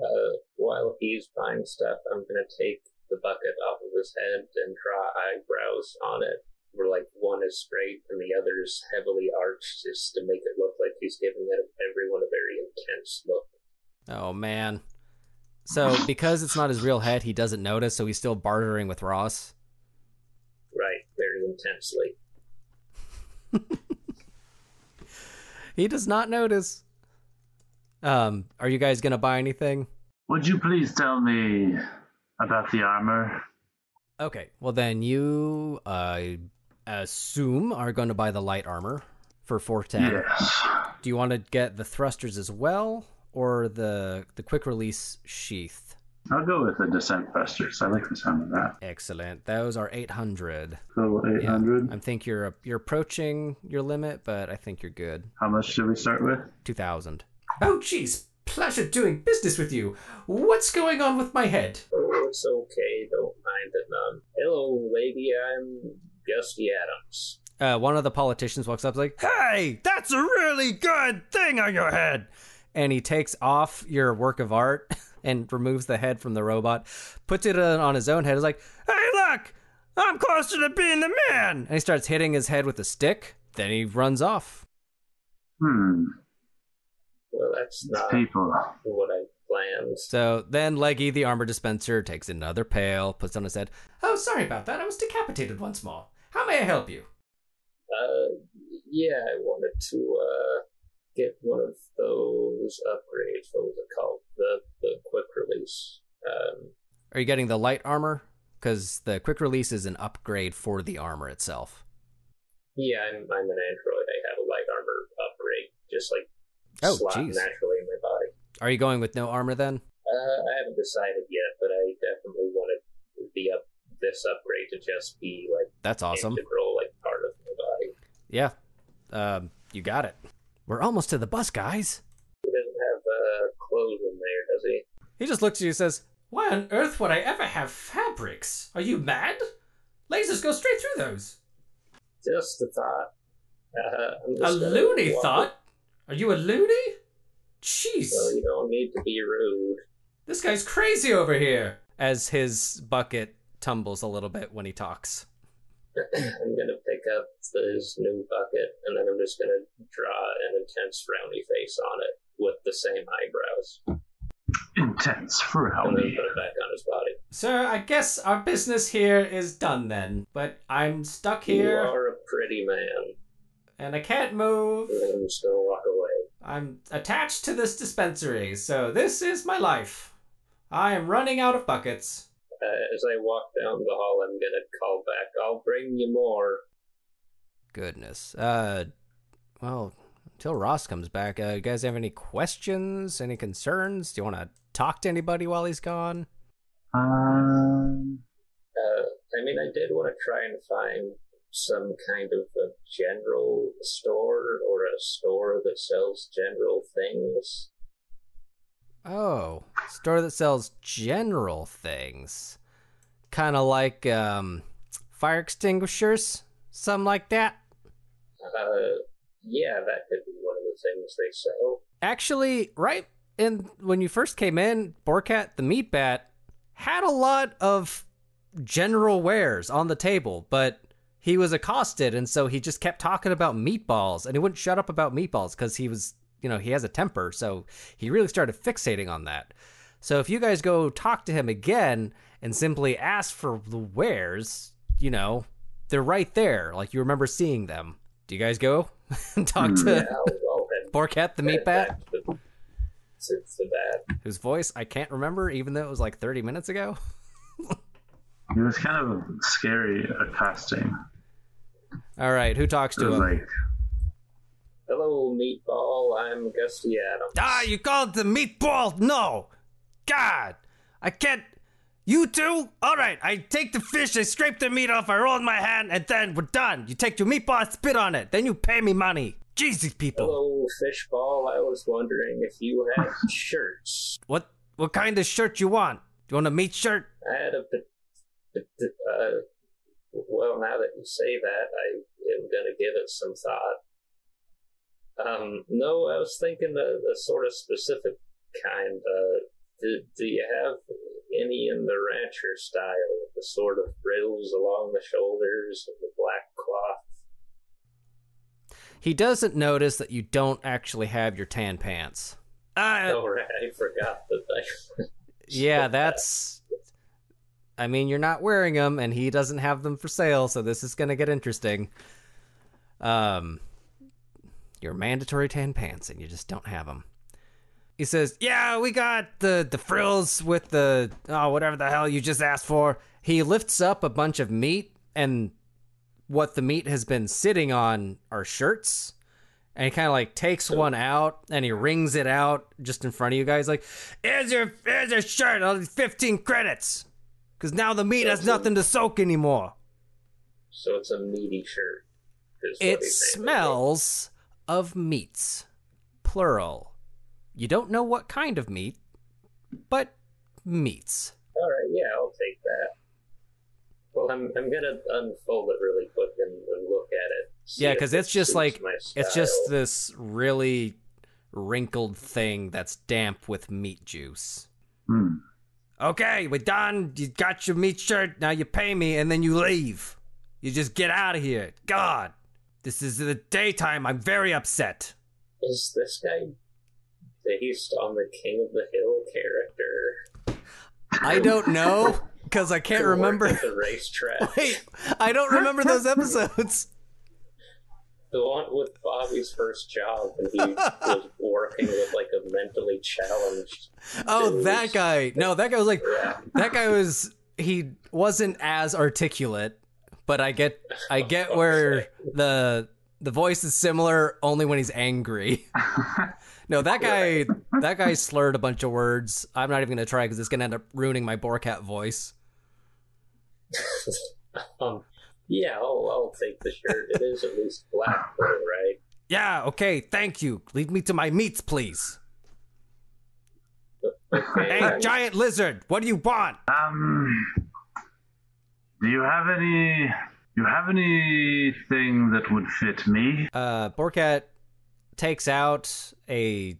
Uh, while he's buying stuff, I'm gonna take the bucket off of his head and draw eyebrows on it. Where like one is straight and the other is heavily arched, just to make it look like he's giving everyone a very intense look. Oh man. So because it's not his real head, he doesn't notice, so he's still bartering with Ross. Right, very intensely. He does not notice. Um, are you guys gonna buy anything? Would you please tell me about the armor? Okay. Well then you I assume are gonna buy the light armor for four ten. Yes. Do you want to get the thrusters as well? Or the the quick release sheath? I'll go with the descent thrusters. I like the sound of that. Excellent. Those are eight hundred. So 800. I think you're you're approaching your limit, but I think you're good. How much should we start with? Two thousand. Oh, geez. Pleasure doing business with you. What's going on with my head? Oh, it's okay, don't mind it none. Hello, lady, I'm Gusty Adams. Uh, one of the politicians walks up, like, "Hey, that's a really good thing on your head," and he takes off your work of art and removes the head from the robot, puts it on on his own head. Is like, "Hey, look, I'm closer to being the man," and he starts hitting his head with a stick. Then he runs off. Hmm. Well, that's not People. what I planned. So then Leggy, the armor dispenser, takes another pail, puts it on his head. Oh, sorry about that. I was decapitated once more. How may I help you? Uh, yeah, I wanted to, uh, get one of those upgrades. What was it called? The, the quick release. Um, Are you getting the light armor? Because the quick release is an upgrade for the armor itself. yeah, I'm, I'm an android. I have a light armor upgrade, just like Oh, slot jeez. naturally in my body. Are you going with no armor then? Uh, I haven't decided yet, but I definitely wanted the up this upgrade to just be like That's awesome. integral, like part of my body. Yeah. Um, you got it. We're almost to the bus, guys. He doesn't have uh, clothes in there, does he? He just looks at you and says, Why on earth would I ever have fabrics? Are you mad? Lasers go straight through those. Just a thought. Uh, I'm A just gonna loony walk- thought? Are you a loony? Jeez. Well, you don't need to be rude. This guy's crazy over here. as his bucket tumbles a little bit when he talks. I'm gonna pick up this new bucket, and then I'm just gonna draw an intense frowny face on it with the same eyebrows, Intense for and then put it back on his body. Sir, I guess our business here is done then. But I'm stuck here. You are a pretty man, and I can't move. and I'm just gonna walk away. I'm attached to this dispensary, so this is my life. I am running out of buckets. Uh, as I walk down the hall, I'm gonna call back. I'll bring you more. Goodness. Uh, well, until Ross comes back, uh, you guys have any questions, any concerns? Do you want to talk to anybody while he's gone? Um, Uh, I mean, I did want to try and find some kind of a general store or a store that sells general things. Oh, store that sells general things, kind of like um, fire extinguishers, something like that. Uh, yeah, that could be one of the things they sell. Actually, right in when you first came in, Borkat the meat bat had a lot of general wares on the table, but he was accosted, and so he just kept talking about meatballs, and he wouldn't shut up about meatballs because he was, you know, he has a temper, so he really started fixating on that. So if you guys go talk to him again and simply ask for the wares, you know, they're right there, like you remember seeing them. Do you guys go and talk to Yeah, I'll, I'll head, Borkat the meat head bat? whose voice I can't remember, even though it was like 30 minutes ago. it was kind of scary uh, accosting. All right, who talks to was him? like, Hello, Meatball. I'm Gusty Adams. ah, you called the meatball? No! God! I can't. You too? All right, I take the fish, I scrape the meat off, I roll in my hand, and then we're done. You take your meatball, and spit on it, then you pay me money. Jesus, people. Hello, Fishball. I was wondering if you had shirts. What what kind of shirt you want? Do You want a meat shirt? I had a bit. bit- Uh, well, now that you say that, I am gonna give it some thought. Um, no, I was thinking a, a sort of specific kind. Uh, do, do you have any in the rancher style? The sort of frills along the shoulders and the black cloth. He doesn't notice that you don't actually have your tan pants. Uh, oh, right, I forgot that. I, Yeah, that's. I mean, you're not wearing them, and he doesn't have them for sale, so this is gonna get interesting. Um, your mandatory tan pants, and you just don't have them. He says, "Yeah, we got the the frills with the oh whatever the hell you just asked for." He lifts up a bunch of meat, and what the meat has been sitting on are shirts. And he kind of like takes one out and he rings it out just in front of you guys, like, "Here's your here's your shirt, fifteen credits, because now the meat has nothing to soak anymore." so it's a meaty shirt. is what It smells of meats, plural. You don't know what kind of meat, but meats. All right, yeah, I'll take that. Well, I'm I'm gonna unfold it really quick and, and look at it. see Yeah, if 'cause it it's just like- It's just this really wrinkled thing that's damp with meat juice. hmm. Okay, we're done. You got your meat shirt. Now you pay me, and then you leave. You just get out of here. God, this is the daytime. I'm very upset. Is this guy based on the King of the Hill character? I don't know because I can't remember. the racetrack. Wait, I don't remember those episodes. The one with Bobby's first job when he was working with like a mentally challenged. Oh, dude. that guy. No, that guy was like Yeah. that guy was he wasn't as articulate, but I get I get where the the voice is similar only when he's angry. No, that guy that guy slurred a bunch of words. I'm not even gonna try because it's gonna end up ruining my Borcat voice. um, yeah, I'll, I'll take the shirt. It is at least black, though, right? Yeah, okay, thank you. Lead me to my meats, please. Okay, Hey, I'm- giant lizard, what do you want? Um, do you have any? You have anything that would fit me? uh Borkat takes out a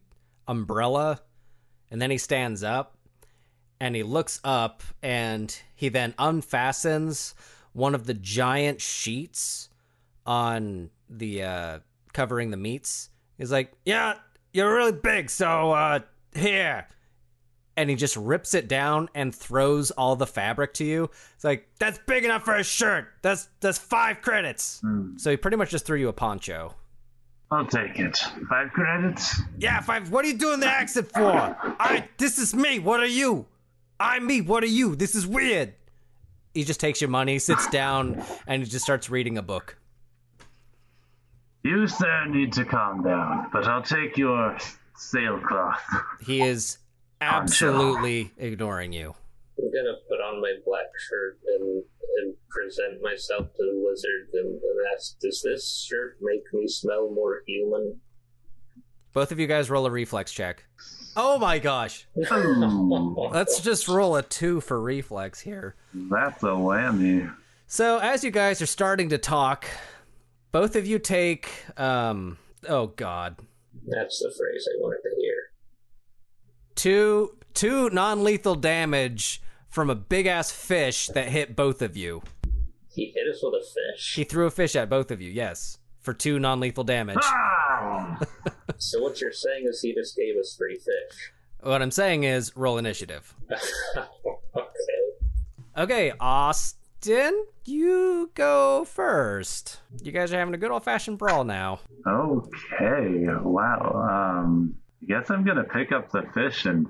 umbrella and then he stands up and he looks up and he then unfastens one of the giant sheets on the uh covering the meats. He's like, "Yeah, you're really big, so uh here." And he just rips it down and throws all the fabric to you. It's like, "That's big enough for a shirt. That's that's 5 credits." Hmm, So he pretty much just threw you a poncho. I'll take it. Five credits. Yeah, five. What are you doing the accent for? I. This is me. What are you? I'm me. What are you? This is weird. He just takes your money, sits down, and he just starts reading a book. You, sir, need to calm down, but I'll take your sailcloth. He is absolutely ignoring you. I'm gonna put on my black shirt and and present myself to the wizard and, and ask, "Does this shirt make me smell more human?" Both of you guys roll a reflex check. Oh my gosh. Let's just roll a two for reflex here. that's a whammy. So as you guys are starting to talk, both of you take um oh god. That's the phrase I wanted to hear. Two two non-lethal damage from a big ass fish that hit both of you. He hit us with a fish. He threw a fish at both of you, yes. For two non-lethal damage. Ah! So what you're saying is he just gave us free fish. What I'm saying is roll initiative. okay. Okay, Austin, you go first. You guys are having a good old fashioned brawl now. Okay, wow. Um, I guess I'm gonna pick up the fish and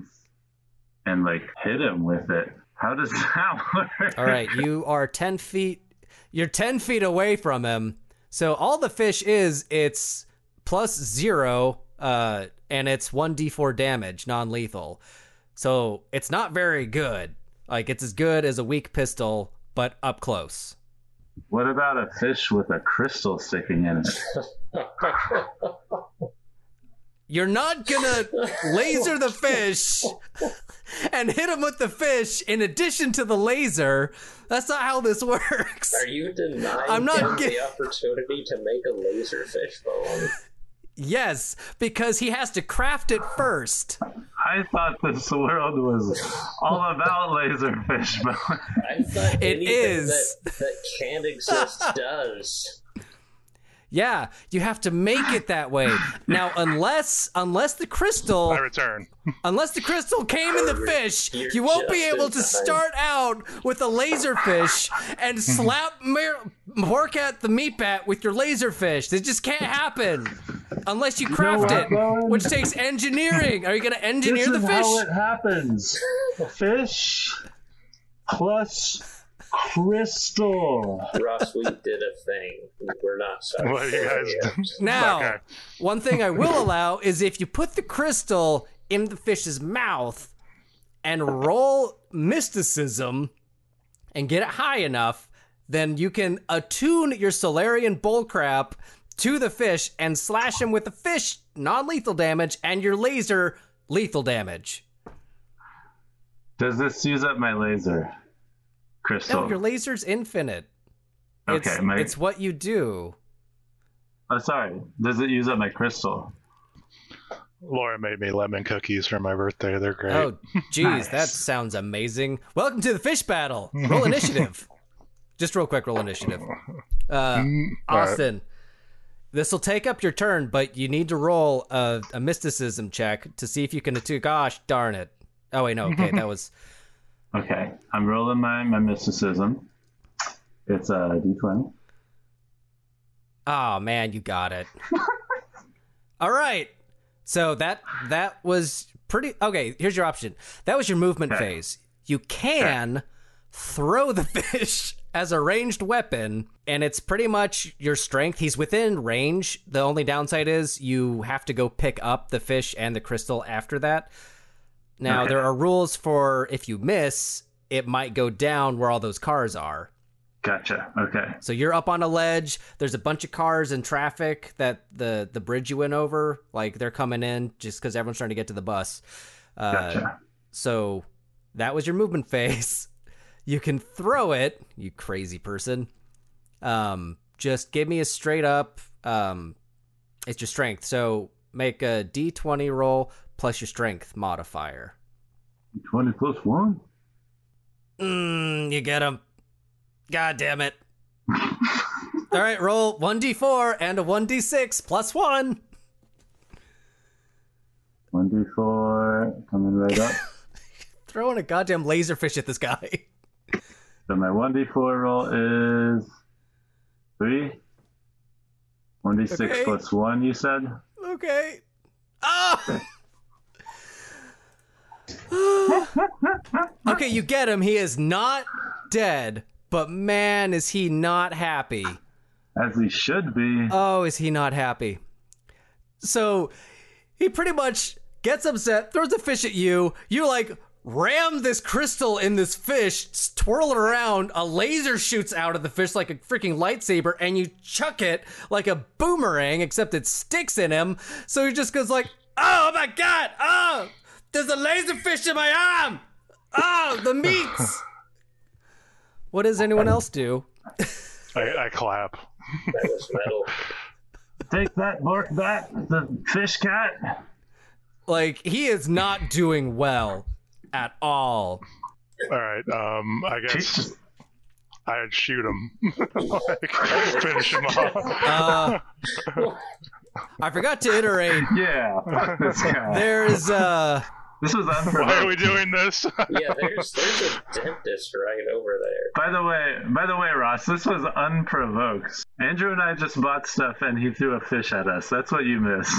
and like hit him with it. How does that work? All right, you are 10 feet. You're 10 feet away from him. So all the fish is, it's plus zero, uh, and it's 1d4 damage, non lethal. So it's not very good. Like, it's as good as a weak pistol, but up close. What about a fish with a crystal sticking in it? You're not gonna laser the fish and hit him with the fish in addition to the laser. That's not how this works. Are you denying I'm not him get- the opportunity to make a laser fish bone? Yes, because he has to craft it first. I thought this world was all about laserfish, but I thought It anything is. that, that can't exist does. Yeah, you have to make it that way. Now, unless unless the crystal I return. unless the crystal came in the fish, You're you won't be able to time. start out with a laser fish and slap Mer- Borkat the meat bat with your laser fish. This just can't happen unless you craft what, it, Bowen? which takes engineering. Are you going to this engineer the is fish? how it happens. Fish plus crystal. Ross, we did a thing. We're not sorry. What you guys it. Now, Okay. one thing I will allow is if you put the crystal in the fish's mouth and roll mysticism and get it high enough, then you can attune your Solarian bullcrap to the fish and slash him with the fish non lethal damage and your laser lethal damage. Does this use up my laser? Crystal. No, your laser's infinite. It's, Okay, my- it's what you do. oh, sorry. Does it use up my crystal? Laura made me lemon cookies for my birthday. They're great. Oh, geez, Nice. that sounds amazing. Welcome to the fish battle. Roll initiative. Just real quick, roll initiative. Uh, Mm, all right. Austin, this will take up your turn, but you need to roll a, a mysticism check to see if you can attune. Gosh darn it. Oh, wait, no. Okay, that was. Okay, I'm rolling my, my mysticism. It's a d20. Oh, man, you got it. All right. So that that was pretty okay. Here's your option. That was your movement Okay. phase. You can throw the fish as a ranged weapon, and it's pretty much your strength. He's within range. The only downside is you have to go pick up the fish and the crystal after that. Now Okay. there are rules for if you miss, it might go down where all those cars are. Gotcha. Okay. So you're up on a ledge. There's a bunch of cars and traffic that the the bridge you went over, like they're coming in just because everyone's trying to get to the bus. Uh, Gotcha. So that was your movement phase. You can throw it, you crazy person. Um, just give me a straight up. Um, it's your strength. So make a d20 roll plus your strength modifier. 20 plus 1? Mm, you get him. God damn it. All right, roll 1d4 and a 1d6 plus 1. 1d4 coming right up. Throwing a goddamn laserfish at this guy. So my 1d4 roll is 3. 1d6 Okay. plus 1, you said? Okay. Ah! Okay, you get him. He is not dead, but man, is he not happy. As he should be. Oh, is he not happy? So he pretty much gets upset, throws a fish at you. You like ram this crystal in this fish, twirl it around. A laser shoots out of the fish like a freaking lightsaber, and you chuck it like a boomerang, except it sticks in him. So he just goes like, "Oh my god! Oh, there's a laser fish in my arm! Oh, the meats!" what does anyone else do? I, I clap. That was metal. Take that, Bork Bat, the fish cat. Like he is not doing well at all. All right. Um, I guess I'd shoot him. like, finish him off. Uh, I forgot to iterate. Yeah, fuck this guy. There's uh This was unprovoked. Why are we doing this? Yeah, there's there's a dentist right over there. By the way, by the way, Ross, this was unprovoked. Andrew and I just bought stuff, and he threw a fish at us. That's what you missed.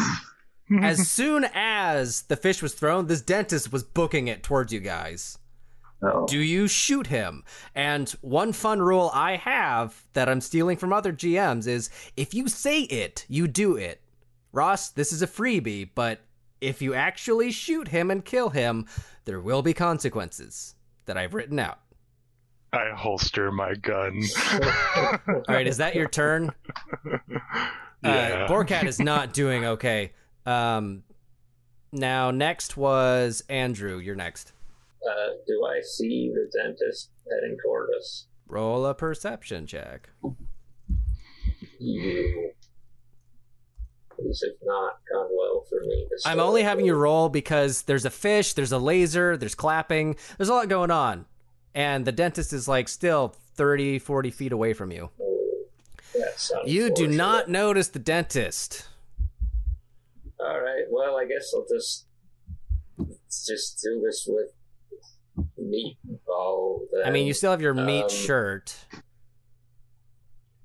as soon as the fish was thrown, this dentist was booking it towards you guys. Oh. Do you shoot him? And one fun rule I have that I'm stealing from other GMs is if you say it, you do it. Ross, this is a freebie, but if you actually shoot him and kill him, there will be consequences that I've written out. I holster my gun. All right, is that your turn? Yeah. Uh, Borcat is not doing okay. Um, now, next was Andrew. You're next. Uh, do I see the dentist heading toward us? Roll a perception check. You. These have not gone well for me. I'm only having you roll because there's a fish, there's a laser, there's clapping, there's a lot going on. And the dentist is like still 30, 40 feet away from you. You do not notice the dentist. All right. Well, I guess I'll just just do this with meatball. Then. I mean, you still have your meat Um, shirt,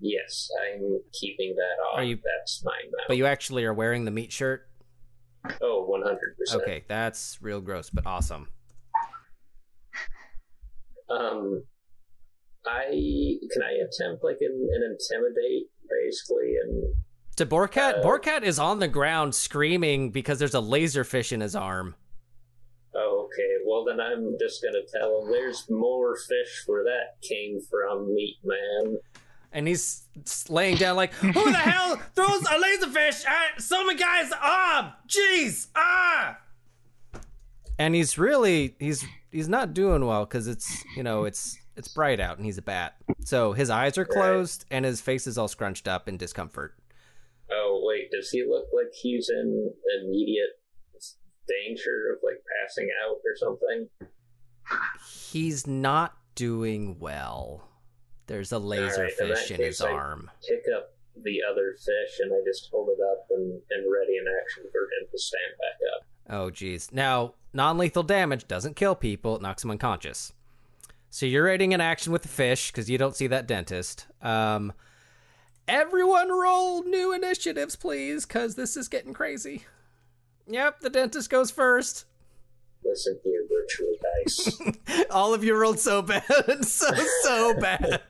Yes, I'm keeping that off. Are you- That's mine now. but you actually are wearing the meat shirt. oh, 100. percent Okay, that's real gross, but awesome. Um, I can I attempt like an, an intimidate basically, and To Borcat, Uh, Borcat is on the ground screaming because there's a laser fish in his arm. oh, okay. Well, then I'm just gonna tell him there's more fish where that came from, meat man. And he's laying down like, "Who the hell throws a laserfish at some guy's arm? Jeez, ah!" And he's really he's he's not doing well because it's you know it's it's bright out and he's a bat, so his eyes are closed and his face is all scrunched up in discomfort. Oh wait, does he look like he's in immediate danger of like passing out or something? He's not doing well. There's a laser right, fish in case, his I- arm. Pick up the other fish and I just hold it up and, and ready in action for him to stand back up. Oh, geez. Now, non lethal damage doesn't kill people, it knocks them unconscious. So you're raiding an action with the fish because you don't see that dentist. Um, everyone roll new initiatives, please, because this is getting crazy. Yep, the dentist goes first. Listen here, virtual dice. All of you rolled so bad. so, so bad.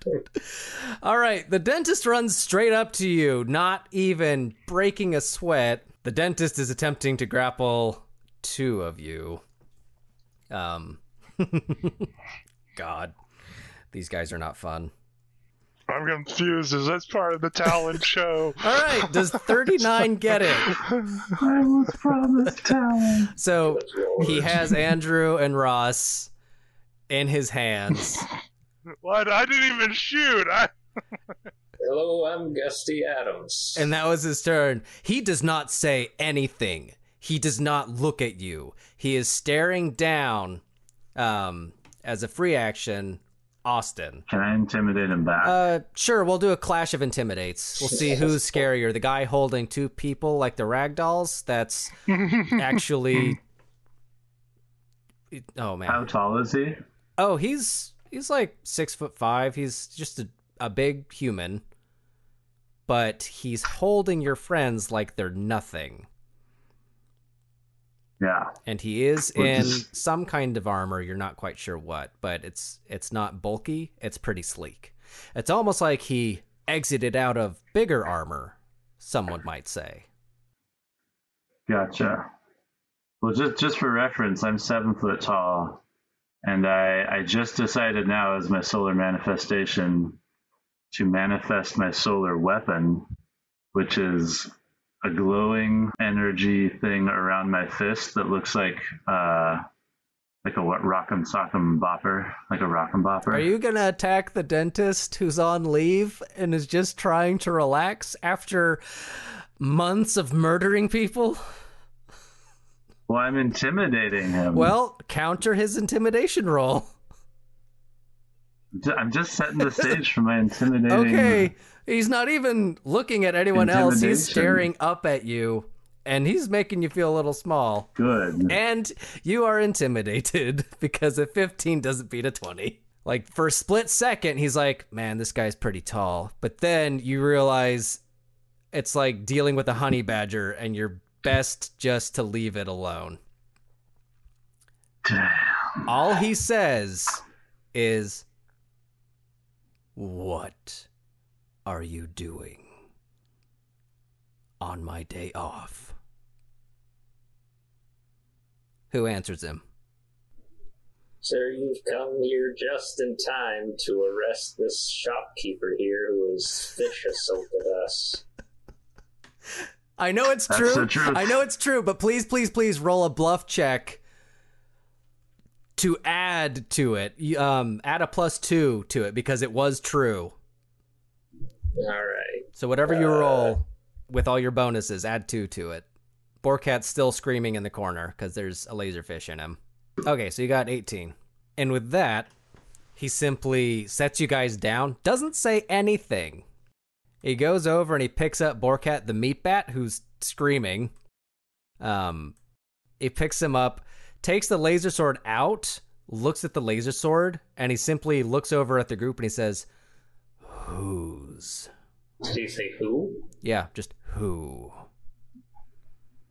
All right. The dentist runs straight up to you, not even breaking a sweat. The dentist is attempting to grapple two of you. Um, God, these guys are not fun. I'm confused. Is this part of the talent show? All right. Does 39 get it? I was promised talent. So he has Andrew and Ross in his hands. What? I didn't even shoot. I... Hello, I'm Gusty Adams. And that was his turn. He does not say anything. He does not look at you. He is staring down um, as a free action, Austin. Can I intimidate him back? Uh, sure, we'll do a clash of intimidates. We'll see who's scarier. The guy holding two people like the rag dolls. That's actually. Oh man. How tall is he? Oh, he's he's like six foot five. He's just a, a big human, but he's holding your friends like they're nothing. Yeah. and he is Well, in this- some kind of armor. You're not quite sure what, but it's it's not bulky. It's pretty sleek. It's almost like he exited out of bigger armor. Someone might say. Gotcha. Well, just just for reference, I'm seven foot tall, and I I just decided now as my solar manifestation to manifest my solar weapon, which is a glowing energy thing around my fist that looks like uh like a what rock'em sock'em bopper, like a rock'em bopper. Are you gonna attack the dentist who's on leave and is just trying to relax after months of murdering people? Well, I'm intimidating him. Well, counter his intimidation roll. I'm just setting the stage for my intimidating. Okay, he's not even looking at anyone else. He's staring up at you, and he's making you feel a little small. Good. And you are intimidated because a 15 doesn't beat a 20. Like for a split second, he's like, "Man, this guy's pretty tall." But then you realize it's like dealing with a honey badger, and you're best just to leave it alone. Damn. All he says is, What are you doing on my day off? Who answers him? Sir, you've come here just in time to arrest this shopkeeper here who has fish assaulted us. I know it's That's true. I know it's true, but please, please, please roll a bluff check to add to it. Um, add a plus two to it because it was true. All right. So whatever you Uh, roll with all your bonuses, add two to it. Borkat's still screaming in the corner because there's a laserfish in him. Okay, so you got 18. And with that, he simply sets you guys down, doesn't say anything. He goes over and he picks up Borkat the meat bat who's screaming. Um he picks him up, takes the laser sword out, looks at the laser sword, and he simply looks over at the group and he says, "Whose?" Did you say who? Yeah, just who.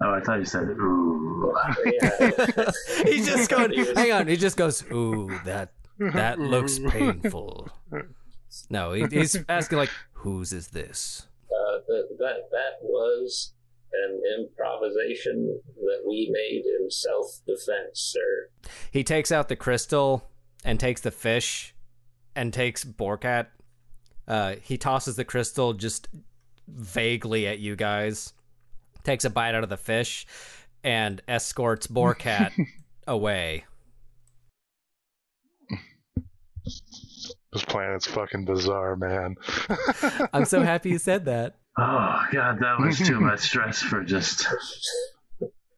Oh, I thought you said ooh. Yeah. He's just going. Hang on. He just goes. Ooh, that that looks painful. No, he, he's asking like, whose is this? Uh, that, that that was an improvisation that we made in self-defense, sir. He takes out the crystal and takes the fish and takes Borkat. Uh, he tosses the crystal just vaguely at you guys, takes a bite out of the fish, and escorts Borkat away. This planet's fucking bizarre, man. I'm so happy you said that. Oh god, that was too much stress for just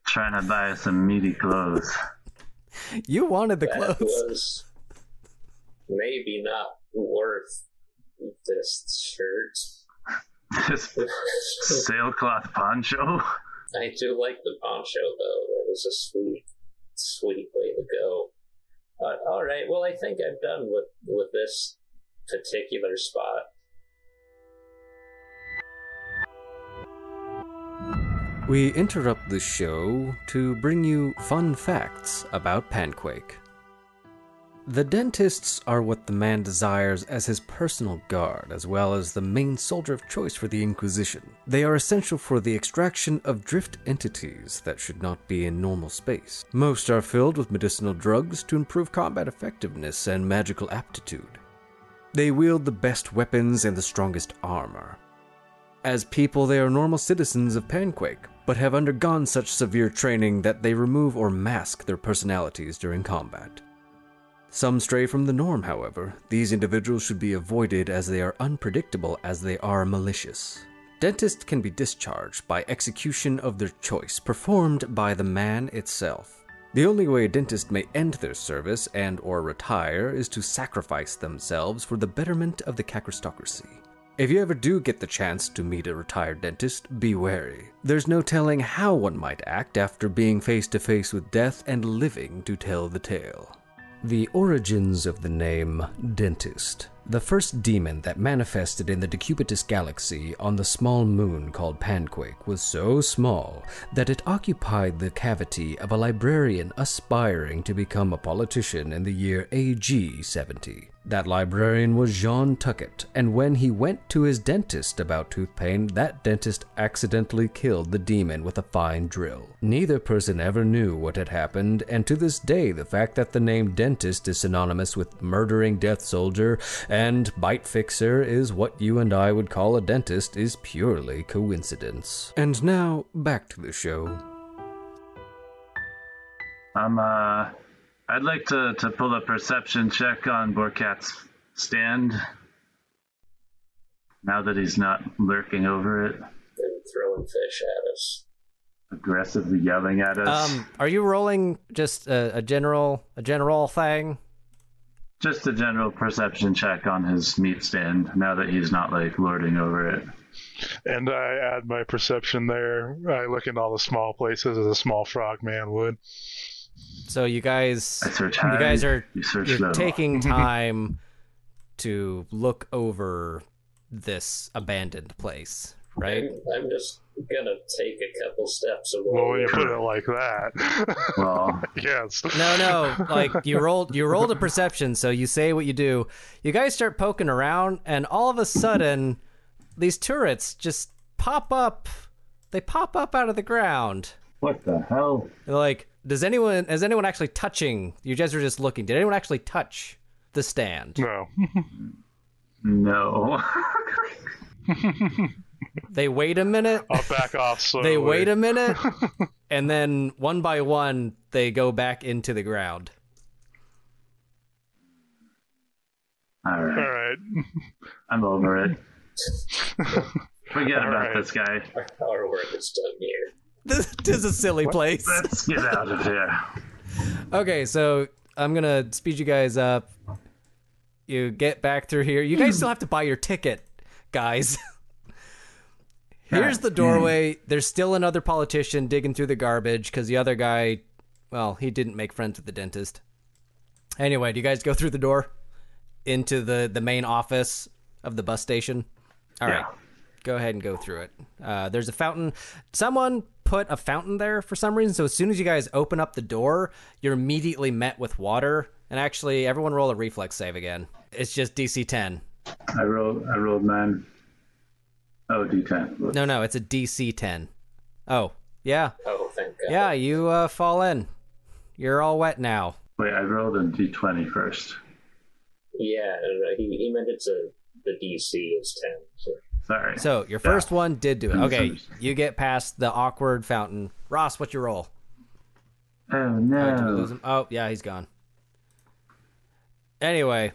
trying to buy some meaty clothes. You wanted the that clothes. was maybe not worth this shirt. This sailcloth poncho. I do like the poncho though. That was a sweet, sweet way to go. Uh, all right. Well, I think I'm done with with this particular spot. We interrupt the show to bring you fun facts about Panquake. The dentists are what the man desires as his personal guard, as well as the main soldier of choice for the Inquisition. They are essential for the extraction of drift entities that should not be in normal space. Most are filled with medicinal drugs to improve combat effectiveness and magical aptitude. They wield the best weapons and the strongest armor. As people, they are normal citizens of Panquake, but have undergone such severe training that they remove or mask their personalities during combat. Some stray from the norm, however. These individuals should be avoided as they are unpredictable as they are malicious. Dentists can be discharged by execution of their choice, performed by the man itself. The only way a dentist may end their service and or retire is to sacrifice themselves for the betterment of the kakistocracy. If you ever do get the chance to meet a retired dentist, be wary. There's no telling how one might act after being face to face with death and living to tell the tale. The origins of the name Dentist. The first demon that manifested in the Decubitus galaxy on the small moon called Panquake was so small that it occupied the cavity of a librarian aspiring to become a politician in the year AG 70. That librarian was Jean Tuckett, and when he went to his dentist about tooth pain, that dentist accidentally killed the demon with a fine drill. Neither person ever knew what had happened, and to this day, the fact that the name dentist is synonymous with murdering death soldier and bite fixer is what you and I would call a dentist is purely coincidence. And now, back to the show. I'm uh I'd like to, to pull a perception check on Borkat's stand. Now that he's not lurking over it, and throwing fish at us. aggressively yelling at us. Um, are you rolling just a, a general a general thing? Just a general perception check on his meat stand now that he's not like lording over it. And I add my perception there. I look in all the small places as a small frog man would. So you guys I search you guys are you you're low. taking time to look over this abandoned place, right? I'm, I'm just gonna take a couple steps away. Well, when you put it like that, Well, yes. No, no, like you rolled you rolled a perception, so you say what you do. You guys start poking around and all of a sudden these turrets just pop up. They pop up out of the ground. what the hell? They're like, does anyone is anyone actually touching? You guys are just looking. Did anyone actually touch the stand? No. No. They wait a minute. I'll back off slowly. They wait a minute, and then one by one they go back into the ground. All All right. right. I'm over it. Forget All about right. this guy. Our, our work is done here. This is a silly place. Let's get out of here. Okay, so I'm gonna speed you guys up. You get back through here. You guys still have to buy your ticket, guys. Here's the doorway. There's still another politician digging through the garbage because the other guy, well, he didn't make friends with the dentist. Anyway, do you guys go through the door into the the main office of the bus station? All right, Yeah. Go ahead and go through it. Uh, there's a fountain. Someone put a fountain there for some reason. So as soon as you guys open up the door, you're immediately met with water. And actually, everyone roll a reflex save again. It's just DC 10. I rolled. I rolled nine. Oh, D10. No, no, it's a DC 10. Oh, yeah. Oh, thank God. Yeah, you uh, fall in. You're all wet now. Wait, I rolled a D20 first. Yeah, he, he meant it's a the DC is ten. So. Sorry. So your first one did do it. Okay, you get past the awkward fountain. Ross, what's your roll? oh Oh, lose no. him? Oh, yeah, he's gone. Anyway,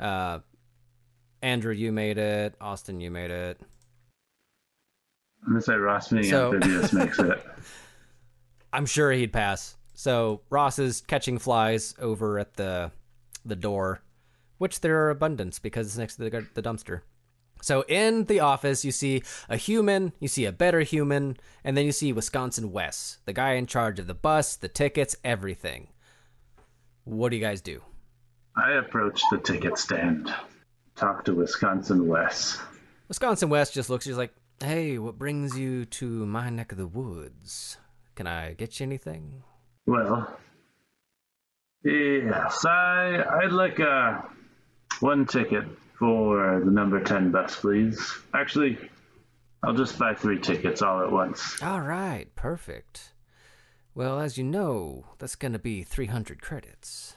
uh, Andrew, you made it. Austin, you made it. I'm gonna say Ross being So- amphibious makes it. I'm sure he'd pass. So Ross is catching flies over at the the door, which there are abundance because it's next to the, the dumpster. So in the office, you see a human, you see a better human, and then you see Wisconsin Wes, the guy in charge of the bus, the tickets, everything. What do you guys do? I approach the ticket stand. Talk to Wisconsin Wes. Wisconsin Wes just looks. He's like, "Hey, what brings you to my neck of the woods? Can I get you anything?" Well, yes, I I'd like uh one ticket for the number ten bus, please. Actually, I'll just buy three tickets all at once. All right, perfect. Well, as you know, that's going to be 300 credits.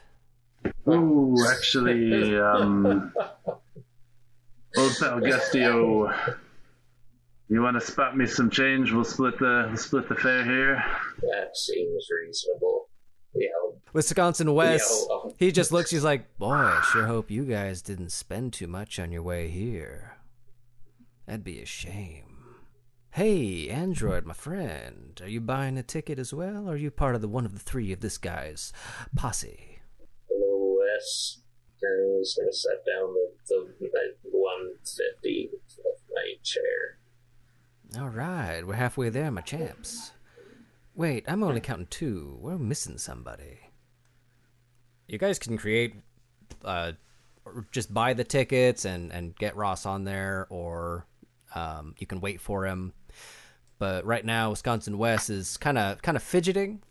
Ooh, actually, um, old pal Gustio, you want to spot me some change? We'll split the we'll split the fare here. That seems reasonable. Wisconsin Wes, he just looks, he's like, Boy, I sure hope you guys didn't spend too much on your way here. That'd be a shame. Hey, Android, my friend, are you buying a ticket as well, or are you part of the one of the three of this guy's posse? Hello, Wes. I'm just gonna set down the the, the one fifty of my chair. All right, we're halfway there, my champs. Wait, I'm only counting two. We're missing somebody. you guys can create, uh, or just buy the tickets and and get Ross on there, or um, you can wait for him. But right now, Wisconsin Wes is kind of kind of fidgeting,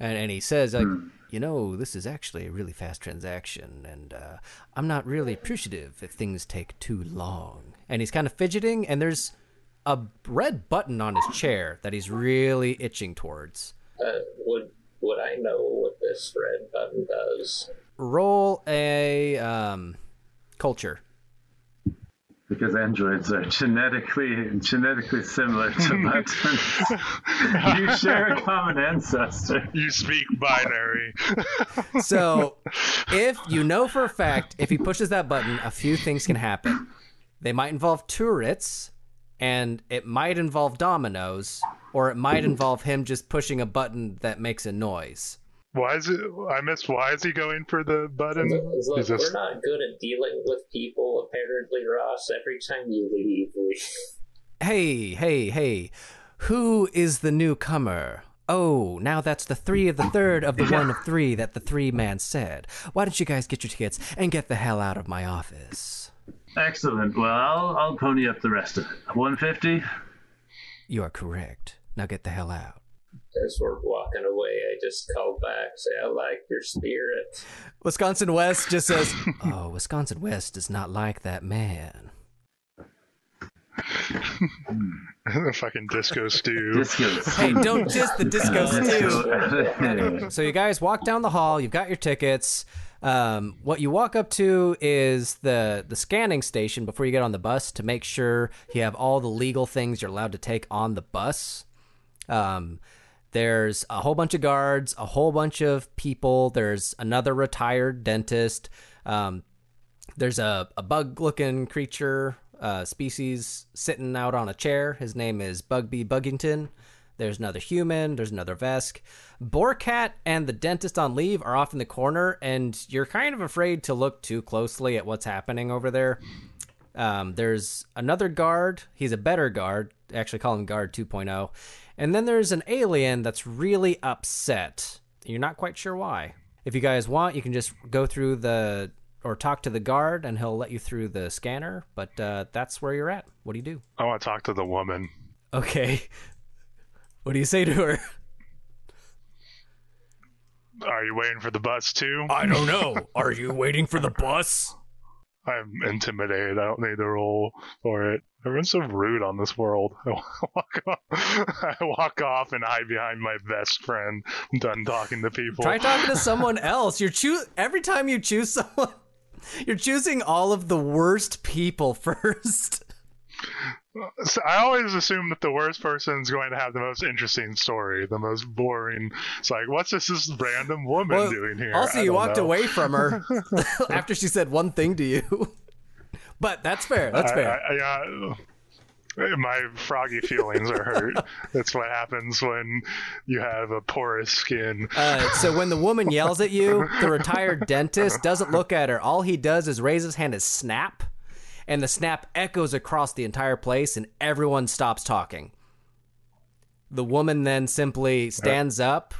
and and he says like, you know, this is actually a really fast transaction, and uh, I'm not really appreciative if things take too long. And he's kind of fidgeting, and there's a red button on his chair that he's really itching towards. Uh, would would I know what this red button does? Roll a um, culture. Because androids are genetically genetically similar to buttons. you share a common ancestor. You speak binary. So, if you know for a fact, if he pushes that button, a few things can happen. They might involve turrets, and it might involve dominoes, or it might involve him just pushing a button that makes a noise. Why is it? I missed. Why is he going for the button? Look, He's just- we're not good at dealing with people, apparently, Ross. Every time you leave, we. Hey, hey, hey, who is the newcomer? Oh, now that's the three of the third of the one of three that the three man said. Why don't you guys get your tickets and get the hell out of my office? Excellent. Well, I'll, I'll pony up the rest of it. 150? You are correct. Now get the hell out. As we're walking away, I just call back, say, I like your spirit. Wisconsin Wes just says, Oh, Wisconsin Wes does not like that man. the fucking disco stew. Discos. Hey, don't diss the disco stew. So you guys walk down the hall. You've got your tickets. Um, what you walk up to is the the scanning station before you get on the bus to make sure you have all the legal things you're allowed to take on the bus. Um, there's a whole bunch of guards, a whole bunch of people. There's another retired dentist. Um, there's a, a bug looking creature uh, species sitting out on a chair. His name is Bugby Buggington. There's another human. There's another Vesk. Borkat and the dentist on leave are off in the corner, and you're kind of afraid to look too closely at what's happening over there. Um, there's another guard. He's a better guard. Actually, call him Guard 2.0. And then there's an alien that's really upset. You're not quite sure why. If you guys want, you can just go through the or talk to the guard, and he'll let you through the scanner. But uh, that's where you're at. What do you do? I want to talk to the woman. Okay. What do you say to her? Are you waiting for the bus too? I don't know. Are you waiting for the bus? I'm intimidated. I don't need to roll for it. Everyone's so rude on this world. I walk off, I walk off and hide behind my best friend. I'm done talking to people. Try talking to someone else. You're choo- every time you choose someone, you're choosing all of the worst people first. So I always assume that the worst person is going to have the most interesting story, the most boring. It's like, what's this, this random woman Well, doing here? Also, you walked know. away from her after she said one thing to you. But that's fair. That's I- fair. I- I, uh, my froggy feelings are hurt. That's what happens when you have a porous skin. Uh, so when the woman yells at you, the retired dentist doesn't look at her. All he does is raise his hand and snap, and the snap echoes across the entire place, and everyone stops talking. The woman then simply stands up,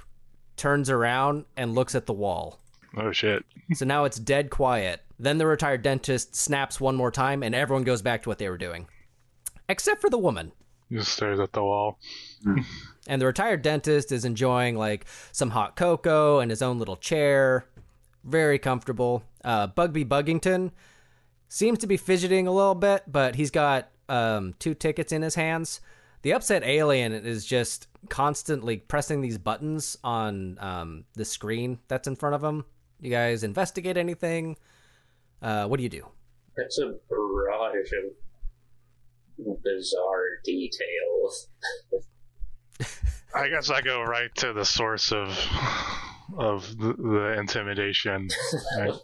turns around, and looks at the wall. Oh shit! So now it's dead quiet. Then the retired dentist snaps one more time, and everyone goes back to what they were doing, except for the woman. Just stares at the wall. And the retired dentist is enjoying like some hot cocoa in his own little chair. Very comfortable. Uh, Bugby Buggington seems to be fidgeting a little bit, but he's got um, two tickets in his hands. The upset alien is just constantly pressing these buttons on um, the screen that's in front of him. You guys investigate anything? Uh, what do you do? That's a barrage of bizarre details. I guess I go right to the source of of the, the intimidation. right?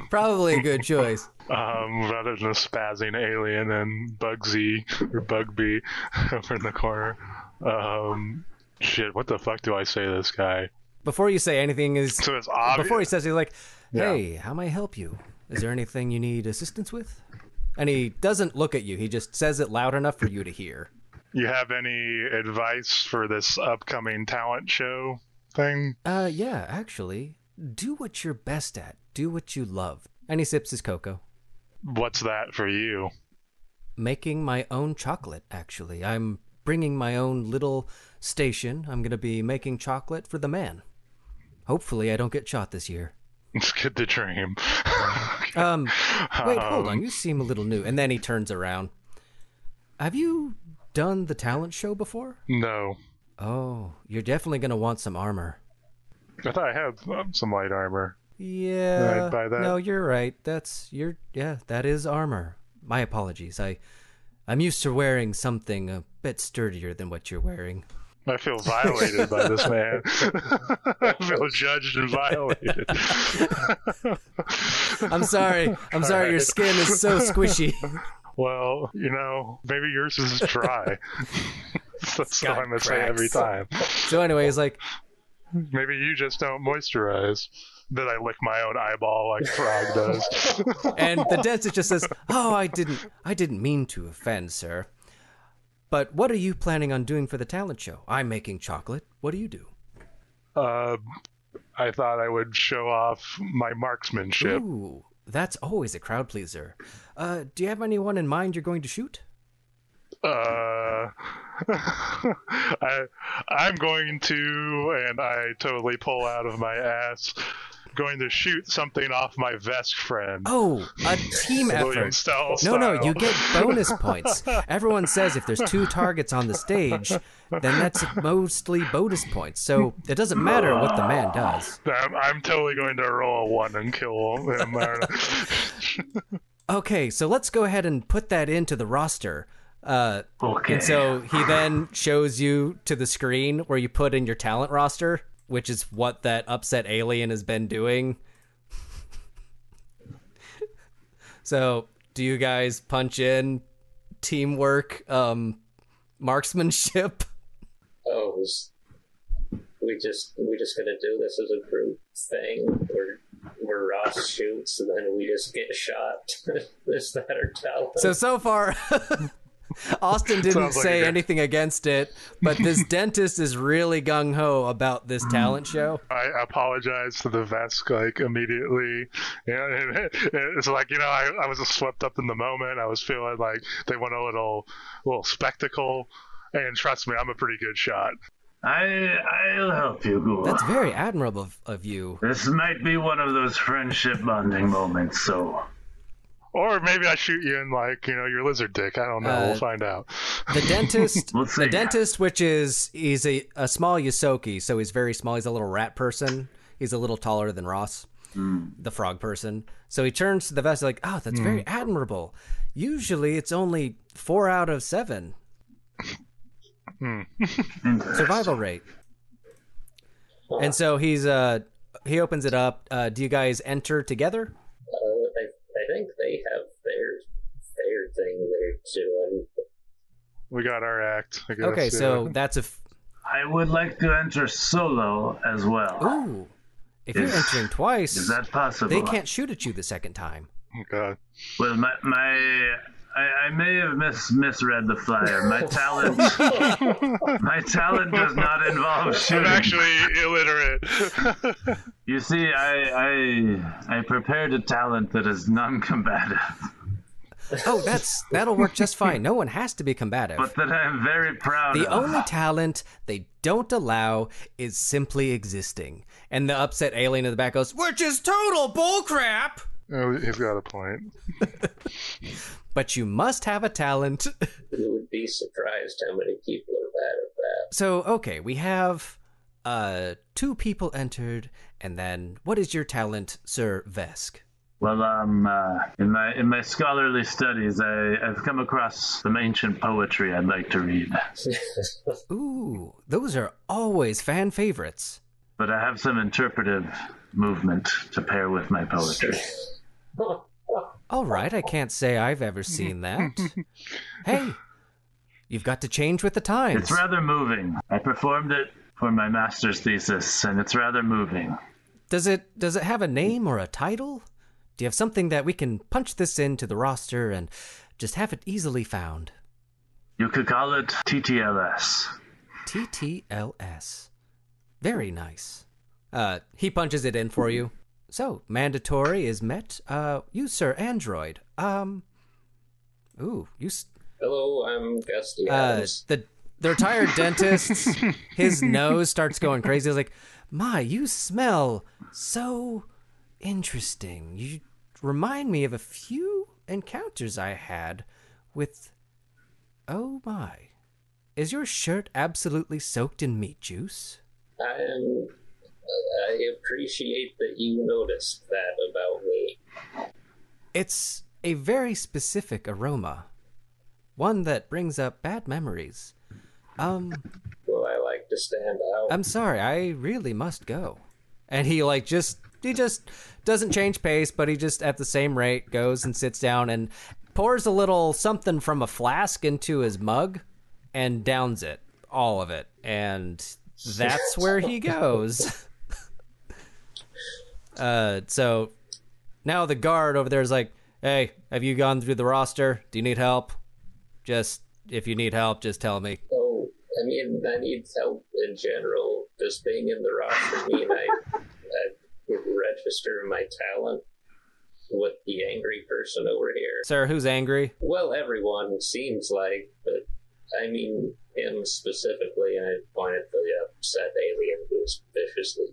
Probably a good choice. um, rather than a spazzing alien and Bugsy or Bugby over in the corner. Um, shit, what the fuck do I say to this guy? Before you say anything, is So it's obvious. before he says he's like, Yeah. "Hey, how may I help you? Is there anything you need assistance with?" And he doesn't look at you. He just says it loud enough for you to hear. You have any advice for this upcoming talent show thing? Uh, yeah, actually, do what you're best at. Do what you love. And he sips his cocoa. What's that for you? Making my own chocolate, actually. I'm bringing my own little station. I'm going to be making chocolate for the man. Hopefully, I don't get shot this year. It's good to dream. Um, wait, hold on. Um, You seem a little new. And then he turns around. Have you done the talent show before? No. Oh, you're definitely going to want some armor. I thought I had um, some light armor. Yeah. No, you're right. That's you're yeah, that is armor. My apologies. I I'm used to wearing something a bit sturdier than what you're wearing. I feel violated by this man. I feel judged and violated. I'm sorry. I'm sorry your skin is so squishy. Well, you know, maybe yours is dry. That's what I'm gonna say every time. So anyway, he's like, Maybe you just don't moisturize. Then I lick my own eyeball like Frog does. and the dentist just says, "Oh, I didn't I didn't mean to offend, sir. But what are you planning on doing for the talent show? I'm making chocolate. What do you do?" uh, I thought I would show off my marksmanship. Ooh, that's always a crowd pleaser. Uh, do you have anyone in mind you're going to shoot? Uh, I I'm going to, and I totally pull out of my ass, going to shoot something off my Vesk friend. Oh, a team William effort. Stell No, no, you get bonus points. Everyone says if there's two targets on the stage, then that's mostly bonus points. So it doesn't matter what the man does. I'm, I'm totally going to roll a one and kill him. Okay, so let's go ahead and put that into the roster. Uh, Okay. and so he then shows you to the screen where you put in your talent roster, which is what that upset alien has been doing. so, do you guys punch in teamwork, um, marksmanship? Oh, was, we just we just gonna do this as a group thing where where Ross shoots and then we just get shot. Is that our talent? So so far, Austin didn't Sounds like say anything against it, but this dentist is really gung ho about this mm-hmm. talent show. I apologize to the Vesk like immediately. Yeah, and it's like you know I, I was swept up in the moment. I was feeling like they want a little little spectacle, and trust me, I'm a pretty good shot. I I'll help you, Ghoul. That's very admirable of, of you. This might be one of those friendship bonding moments, so Or maybe I shoot you in like you know your lizard dick. I don't know. Uh, we'll find out. The dentist, the dentist, which is he's a, a small Ysoki, so he's very small. He's a little rat person. He's a little taller than Ross, the frog person. So he turns to the Vesk like, "Oh, that's very admirable. Usually, it's only four out of seven interesting. survival rate." And so he's uh he opens it up. Uh, do you guys enter together? I, I think they have their their thing they're doing. We got our act. I guess, Okay, yeah. so that's a f- I would like to enter solo as well. ooh. If you're entering twice, Is that possible? they can't shoot at you the second time. Oh, God. Well, my my. I, I may have mis- misread the flyer. My talent, my talent does not involve shooting. I'm shooting. actually illiterate. You see, I, I I prepared a talent that is non-combative, Oh, that's that'll work just fine. No one has to be combative. but that I am very proud The of. only talent they don't allow is simply existing. And the upset alien in the back goes, which is total bullcrap. oh, he's got a point. But you must have a talent. You would be surprised how many people are bad at that. so okay, we have uh two people entered, and then what is your talent, Sir Vesk? Well, um, uh, in my in my scholarly studies, I, I've come across some ancient poetry I'd like to read, Ooh, those are always fan favorites. but I have some interpretive movement to pair with my poetry. All right, I can't say I've ever seen that. hey, you've got to change with the times. It's rather moving. I performed it for my master's thesis, and it's rather moving. Does it does it have a name or a title? Do you have something that we can punch this into the roster and just have it easily found? You could call it TTLS. TTLS. Very nice. Uh, he punches it in for you. So, mandatory is met. Uh, you, sir, android. Um, ooh, you. s- Hello, I'm Gusty Uh, the the retired dentist. his nose starts going crazy. He's like, "My, you smell so interesting. You remind me of a few encounters I had with. Oh my, is your shirt absolutely soaked in meat juice?" I am. I appreciate that you noticed that about me. It's a very specific aroma, one that brings up bad memories. Um, Well, I like to stand out. I'm sorry, I really must go. And he like just he just doesn't change pace, but he just at the same rate goes and sits down and pours a little something from a flask into his mug and downs it, all of it. And that's where he goes. Uh so now the guard over there is like, "Hey, have you gone through the roster? Do you need help? Just if you need help, just tell me." Oh, I mean, I need help in general. Just being in the roster mean I, I would register my talent with the angry person over here. Sir, who's angry? Well, everyone seems like, but I mean him specifically, and I pointed the upset alien who's viciously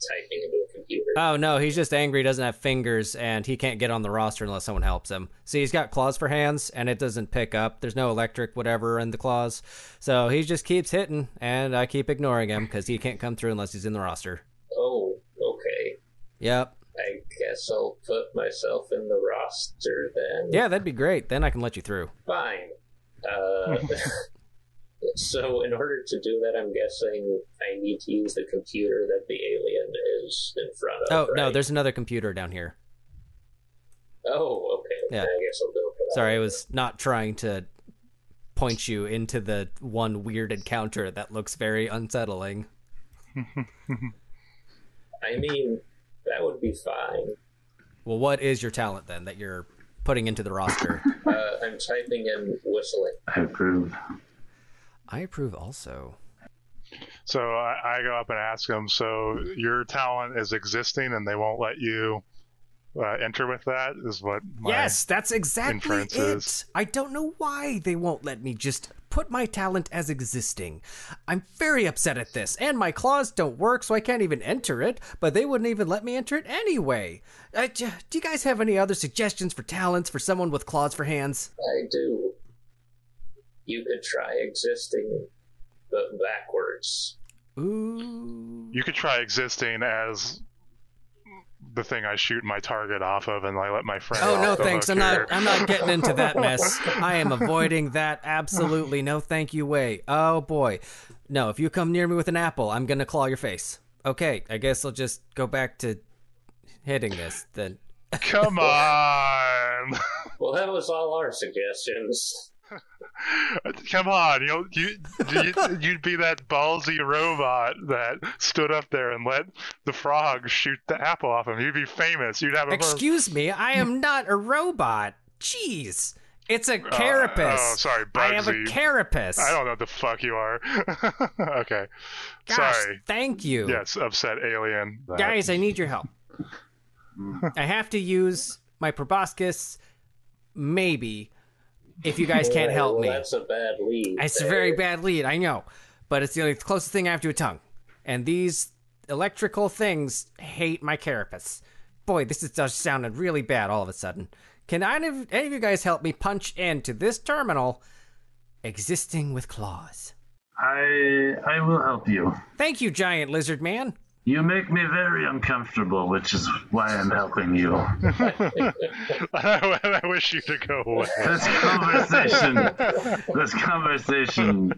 typing into a computer. Oh no, he's just angry. He doesn't have fingers, and he can't get on the roster unless someone helps him. See, he's got claws for hands, and it doesn't pick up. There's no electric whatever in the claws, so he just keeps hitting, and I keep ignoring him because he can't come through unless he's in the roster. oh, okay. Yep. I guess I'll put myself in the roster then. Yeah, that'd be great. Then I can let you through. Fine. Uh, so, in order to do that, I'm guessing I need to use the computer that the alien is in front of. Oh no, there's another computer down here. Oh, okay. Yeah. I guess I'll go for that. Sorry, I was not trying to point you into the one weird encounter that looks very unsettling. I mean, that would be fine. Well, what is your talent then that you're putting into the roster? Uh, I'm typing in whistling. I approve. I approve also. So I, I go up and ask them. So your talent is existing, and they won't let you uh, enter with that. Is what? My, yes, that's exactly inference it. is- I don't know why they won't let me just put my talent as existing. I'm very upset at this, and my claws don't work, so I can't even enter it. But they wouldn't even let me enter it anyway. Uh, do you guys have any other suggestions for talents for someone with claws for hands? I do. You could try existing, but backwards. Ooh. You could try existing as the thing I shoot my target off of, and I let my friend. Oh no, the thanks. I'm here. not. I'm not getting into that mess. I am avoiding that. Absolutely no, thank you. Way. Oh boy, no. If you come near me with an apple, I'm gonna claw your face. Okay, I guess I'll just go back to hitting this then. Come on, Well, that was all our suggestions. come on. You know, you you you'd be that ballsy robot that stood up there and let the frog shoot the apple off him. You'd be famous. You'd have a Excuse me, I am not a robot. Jeez, it's a oh, carapace. oh, sorry, I am a carapace. I don't know what the fuck you are. okay, Gosh, sorry. thank you. Yes, upset alien. That- Guys, I need your help. I have to use my proboscis, maybe, if you guys can't help well, me. That's a bad lead. It's a very bad lead, I know. But it's the only closest thing I have to a tongue. And these electrical things hate my carapace. Boy, this is just sounded really bad all of a sudden. Can any of, any of you guys help me punch into this terminal existing with claws? I I will help you. Thank you, giant lizard man. You make me very uncomfortable, which is why I'm helping you. I wish you to go away. This conversation, this conversation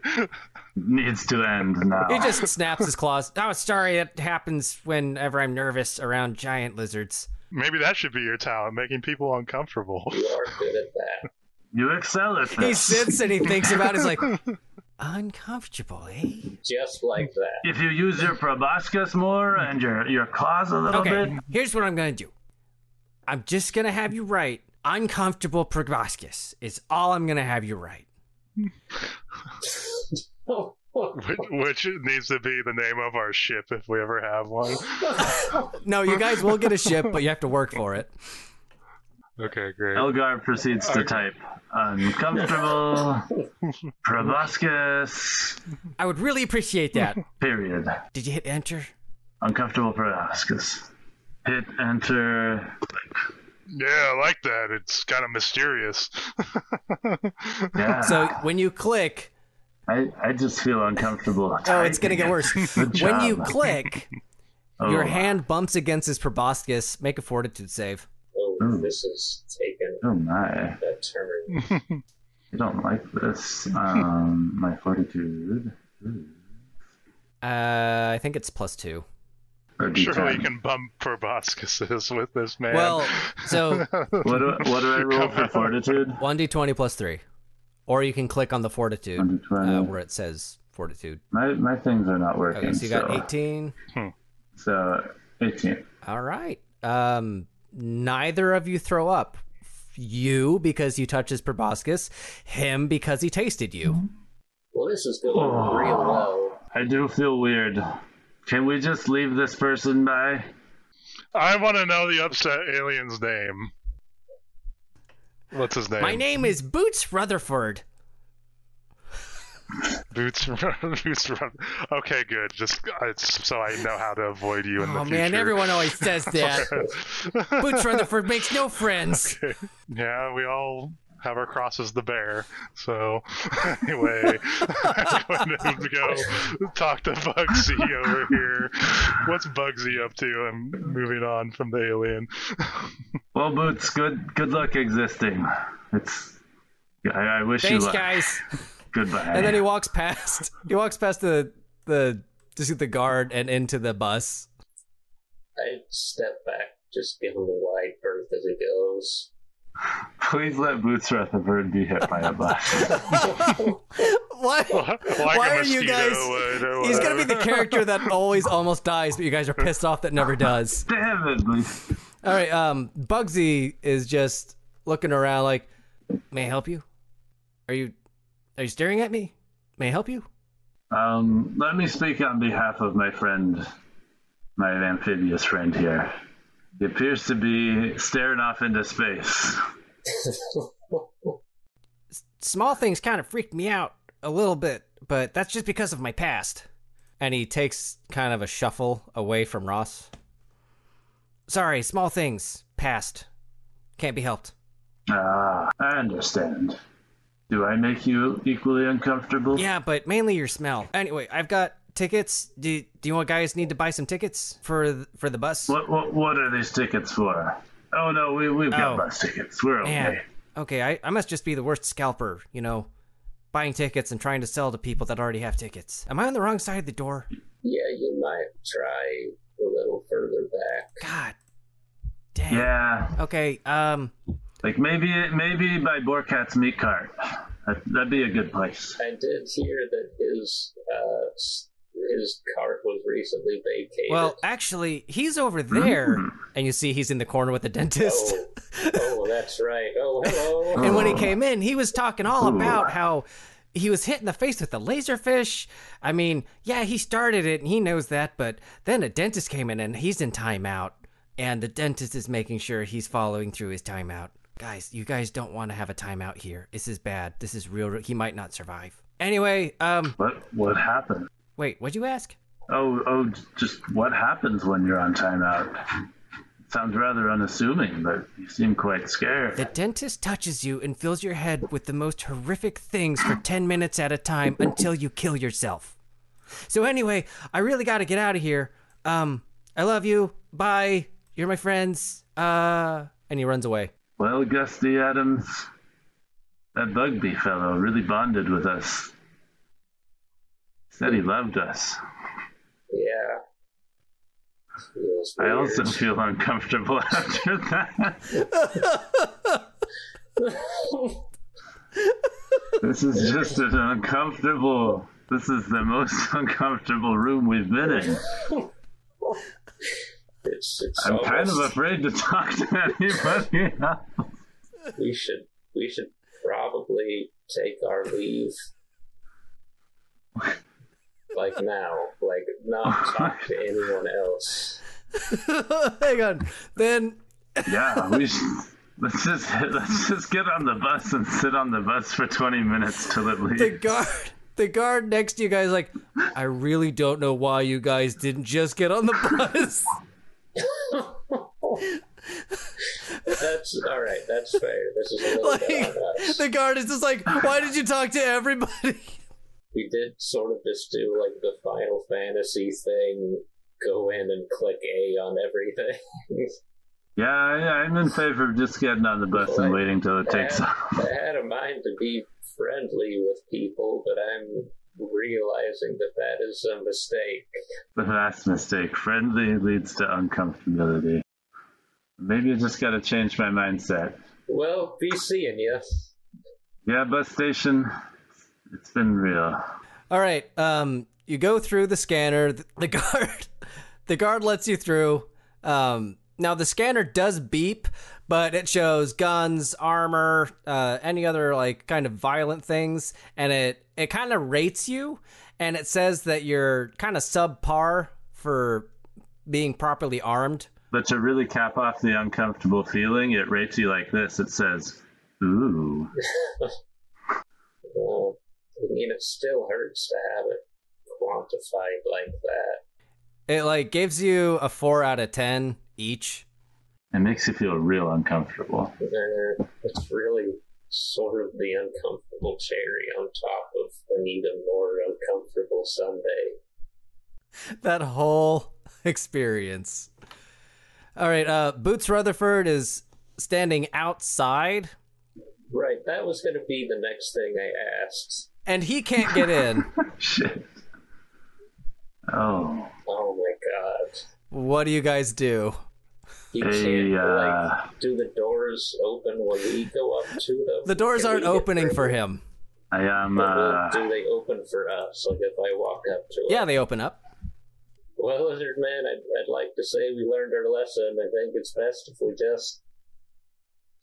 needs to end now. He just snaps his claws. Oh, sorry, it happens whenever I'm nervous around giant lizards. Maybe that should be your talent, making people uncomfortable. You are good at that. You excel at this. He sits and he thinks about it. He's like, uncomfortable, eh? Just like that. If you use your proboscis more and your your claws a little Okay, bit, here's what I'm gonna do. I'm just gonna have you write uncomfortable proboscis is all I'm gonna have you write. Which, which needs to be the name of our ship if we ever have one. No, you guys will get a ship, but you have to work for it. Okay, great. Elgar proceeds to type uncomfortable proboscis. I would really appreciate that. Period. Did you hit enter? Uncomfortable proboscis. Hit enter. Yeah, I like that. It's kind of mysterious. Yeah. So when you click, I, I just feel uncomfortable. oh, it's gonna get worse. When you click, Oh, your hand bumps against his proboscis. Make a fortitude save. Oh, Hmm. this is taking Oh my. That turn. I don't like this. Um, my fortitude. Uh, I think it's plus two. Or Surely you D10. can bump proboscises with this man. Well, so What do, what do I roll for fortitude? one d twenty plus three, or you can click on the fortitude uh, where it says fortitude. My my things are not working. Okay, so you got so, eighteen. So eighteen. All right. Um, neither of you throw up. You because you touched his proboscis. Him because he tasted you. Well, this is going Oh. real well. I do feel weird. Can we just leave this person by? I want to know the upset alien's name. What's his name? My name is Boots Rutherford. Boots. Boots. Okay, good. Just uh, it's so I know how to avoid you in the Oh future. man, everyone always says that. Boots Rutherford makes no friends. yeah, we all have our crosses to bear. So anyway, I'm going to go talk to Bugsy over here. What's Bugsy up to? I'm moving on from the alien. Well, Boots, good good luck existing. It's. I, I wish Thanks, you luck. guys. Goodbye. And then he walks past. He walks past the the just the guard and into the bus. I step back, just give him a wide berth as it goes. Please let Boots Rutherford be hit by a bus. What? Like Why are you guys? would He's gonna be the character that always almost dies, but you guys are pissed off that never does. Damn it, Boots. All right, um, Bugsy is just looking around like, "May I help you? Are you, are you staring at me? May I help you?" Um, let me speak on behalf of my friend, my amphibious friend here. He appears to be staring off into space. Small things kind of freaked me out a little bit, but that's just because of my past. And he takes kind of a shuffle away from Ross. Sorry, small things, past, can't be helped. Ah, I understand. Do I make you equally uncomfortable? Yeah, but mainly your smell. Anyway, I've got tickets. Do Do you want guys need to buy some tickets for th- for the bus? What, what what are these tickets for? Oh no, we we've got Oh. bus tickets. We're okay. Man, okay, I, I must just be the worst scalper, you know, buying tickets and trying to sell to people that already have tickets. Am I on the wrong side of the door? Yeah, you might try a little further back. God, damn. Yeah, Okay, um, like maybe maybe by Borkat's meat cart. That, that'd be a good place. I did hear that his uh, his cart was recently vacated. well, actually, he's over there, and you see he's in the corner with the dentist. oh, oh, that's right. Oh, hello. And when he came in, he was talking all about how he was hit in the face with a laserfish. I mean, yeah, he started it and he knows that, but then a dentist came in and he's in timeout. And the dentist is making sure he's following through his timeout. Guys, you guys don't want to have a timeout here. This is bad. This is real. He might not survive. Anyway, um, What what happened? wait, what'd you ask? Oh oh, just what happens when you're on timeout? Sounds rather unassuming, but you seem quite scared. The dentist touches you and fills your head with the most horrific things for 10 minutes at a time until you kill yourself. So anyway, I really got to get out of here. Um, I love you. Bye. You're my friends. Uh, and he runs away. Well, Gusty Adams, that Bugby fellow really bonded with us. Said he loved us. Yeah. Feels I weird. also feel uncomfortable after that. This is just an uncomfortable. This is the most uncomfortable room we've been in. It's, it's I'm kind of afraid to talk to anybody we should we should probably take our leave. like now, like not talk to anyone else. Hang on. Then Yeah, we should, let's just let's just get on the bus and sit on the bus for 20 minutes till it leaves. the guard the guard next to you guys like I really don't know why you guys didn't just get on the bus. That's all right. That's fair. This is a like bit on us. the guard is just like, why did you talk to everybody? We did sort of just do like the Final Fantasy thing. Go in and click A on everything. Yeah, I, I'm in favor of just getting on the bus and waiting till it I takes had, off. I had a mind to be friendly with people, but I'm realizing that that is a mistake. The vast mistake. Friendly leads to uncomfortability. Maybe I just gotta change my mindset. Well, be seeing you. Yeah, bus station. It's been real. All right. Um, you go through the scanner. The, the guard, the guard lets you through. Um, now the scanner does beep, but it shows guns, armor, uh, any other like kind of violent things, and it it kind of rates you, and it says that you're kind of subpar for being properly armed. But to really cap off the uncomfortable feeling, it rates you like this. It says, "Ooh." Well, I mean, it still hurts to have it quantified like that. It like gives you a four out of ten each. It makes you feel real uncomfortable. Uh, it's really sort of the uncomfortable cherry on top of an even more uncomfortable Sunday. that whole experience. All right, uh, Boots Rutherford is standing outside, Right, that was going to be the next thing I asked. and he can't get in. Shit. Oh. Oh my god. what do you guys do? You Hey, can't, uh, like, do the doors open when we go up to them? The doors Can aren't we get opening through? for him. I am. But will- Uh, do they open for us? Like if I walk up to them? Yeah, they open up. Well, Lizard Man, I'd, I'd like to say we learned our lesson. I think it's best if we just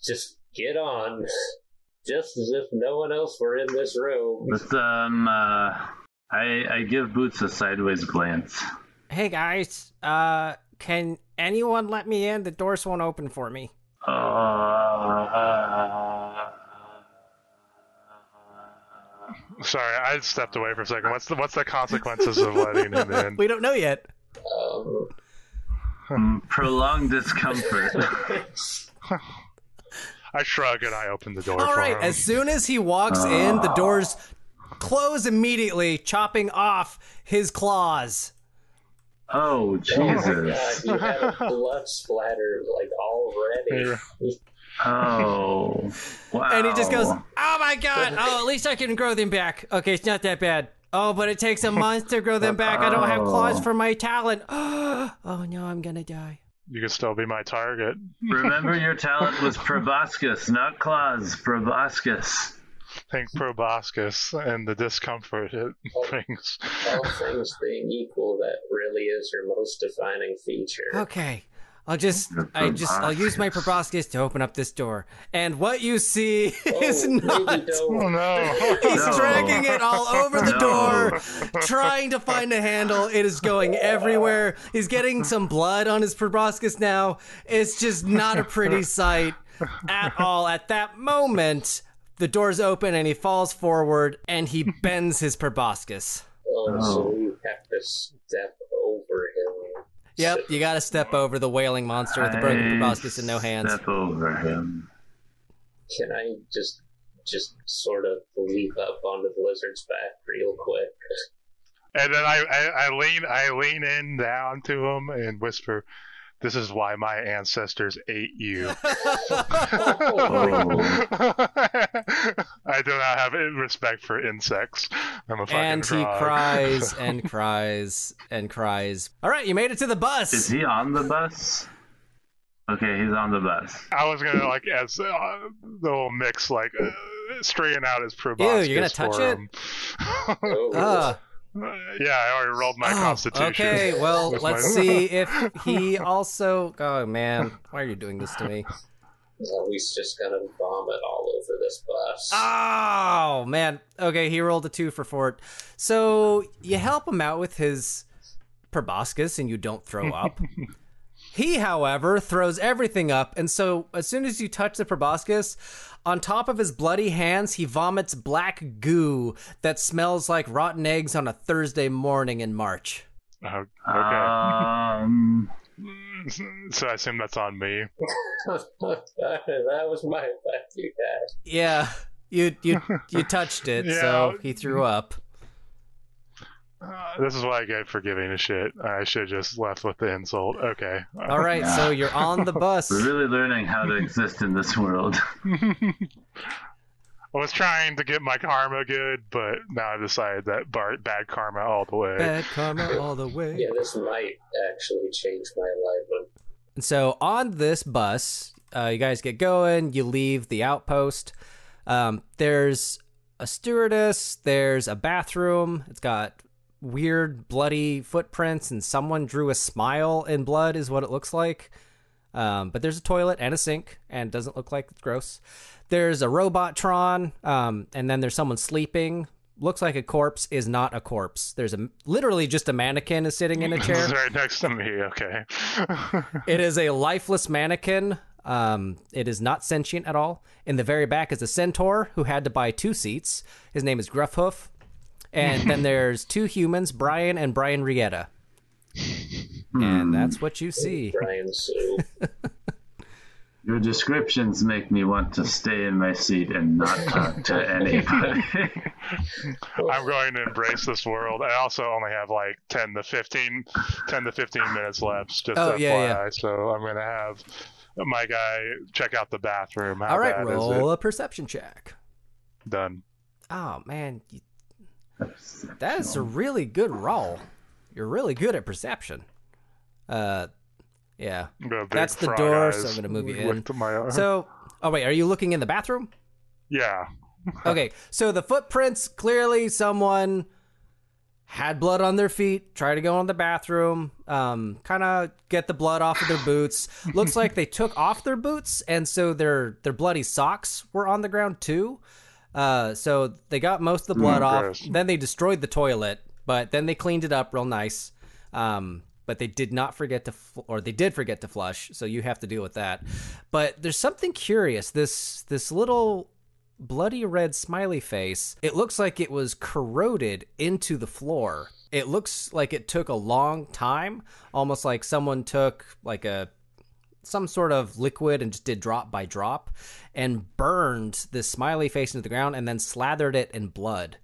just get on, just as if no one else were in this room. with um, uh, I I give Boots a sideways glance. Hey guys, uh, can anyone let me in? The doors won't open for me. Uh, Sorry, I stepped away for a second. What's the what's the consequences of letting him in? We don't know yet. Um, prolonged discomfort. I shrug and I open the door All for right, him. as soon as he walks in, the doors close immediately, chopping off his claws. Oh oh Jesus! you have blood splatter like already. Oh wow! And he just goes, "Oh my god! Oh, at least I can grow them back. Okay, it's not that bad. Oh, but it takes a month to grow them back. I don't have claws oh. for my talent. Oh no, I'm gonna die." You can still be my target. Remember, your talent was proboscis, not claws. Proboscis. Think proboscis and the discomfort it oh. brings. All things being equal, that really is your most defining feature. Okay. I'll just, I just, I'll use my proboscis to open up this door, and what you see oh, is Oh, not. Oh no! He's No. dragging it all over the No. door, trying to find a handle. It is going everywhere. He's getting some blood on his proboscis now. It's just not a pretty sight at all. At that moment, the doors open and he falls forward and he bends his proboscis. Oh, Oh. so you have to step over him. Yep, you gotta step over the wailing monster with the broken I proboscis and no hands. Step over him. Can I just just sort of leap up onto the lizard's back real quick? And then I, I, I lean I lean in down to him and whisper, "This is why my ancestors ate you." Oh. I do not have respect for insects. I'm a fucking and he frog. cries and cries and cries. All right, you made it to the bus. Is he on the bus? Okay, he's on the bus. I was gonna like as uh, the whole mix like uh, straighten out his proboscis. you're gonna touch for it? him. Oh, Ah, yeah, I already rolled my oh, constitution. okay, well, let's see if he also. Oh man, why are you doing this to me? Well, he's just gonna vomit all over this bus. Oh man. Okay, he rolled a two for Fort. So you help him out with his proboscis, and you don't throw up. He, however, throws everything up, and so as soon as you touch the proboscis, on top of his bloody hands, he vomits black goo that smells like rotten eggs on a Thursday morning in March. Oh, okay. Um, so I assume that's on me. that was my bad, you guys. Yeah, you you you touched it, so he threw up. Uh, this is why I get for giving a shit. I should just left with the insult. Okay. All right, so you're on the bus. we're really learning how to exist in this world. I was trying to get my karma good, but now I've decided that bar- bad karma all the way. Bad karma all the way. Yeah, this might actually change my life. And so on this bus, uh, you guys get going. You leave the outpost. Um, there's a stewardess. There's a bathroom. It's got weird bloody footprints, and someone drew a smile in blood, is what it looks like. Um, but there's a toilet and a sink, and doesn't look like it's gross. There's a robotron, um, and then there's someone sleeping. Looks like a corpse is not a corpse. There's a literally just a mannequin is sitting in a chair. Right next to me. Okay. It is a lifeless mannequin. Um, it is not sentient at all. In the very back is a centaur who had to buy two seats. His name is Gruffhoof. And then there's two humans, Brian and Brian Rietta. And hmm. that's what you see. Brian Sue. Your descriptions make me want to stay in my seat and not talk to anybody. I'm going to embrace this world. I also only have like 10 to 15, 10 to 15 minutes left. Just Oh, FYI. yeah, yeah. So I'm going to have my guy check out the bathroom. How All right, roll a perception check. Done. Oh, man. you- That is a really good roll. You're really good at perception. Uh, yeah. I'm gonna big That's the door, so I'm gonna move you My, So, oh, wait, are you looking in the bathroom? yeah. Okay, so the footprints clearly someone had blood on their feet, tried to go in the bathroom, um, kind of get the blood off of their boots. Looks like they took off their boots, and so their their bloody socks were on the ground too. Uh, so they got most of the blood Mm, off. gross. Then they destroyed the toilet, but then they cleaned it up real nice. Um, but they did not forget to, fl- or they did forget to flush. So you have to deal with that. But there's something curious. This this little bloody red smiley face. It looks like it was corroded into the floor. It looks like it took a long time, almost like someone took like a some sort of liquid and just did drop by drop and burned this smiley face into the ground and then slathered it in blood.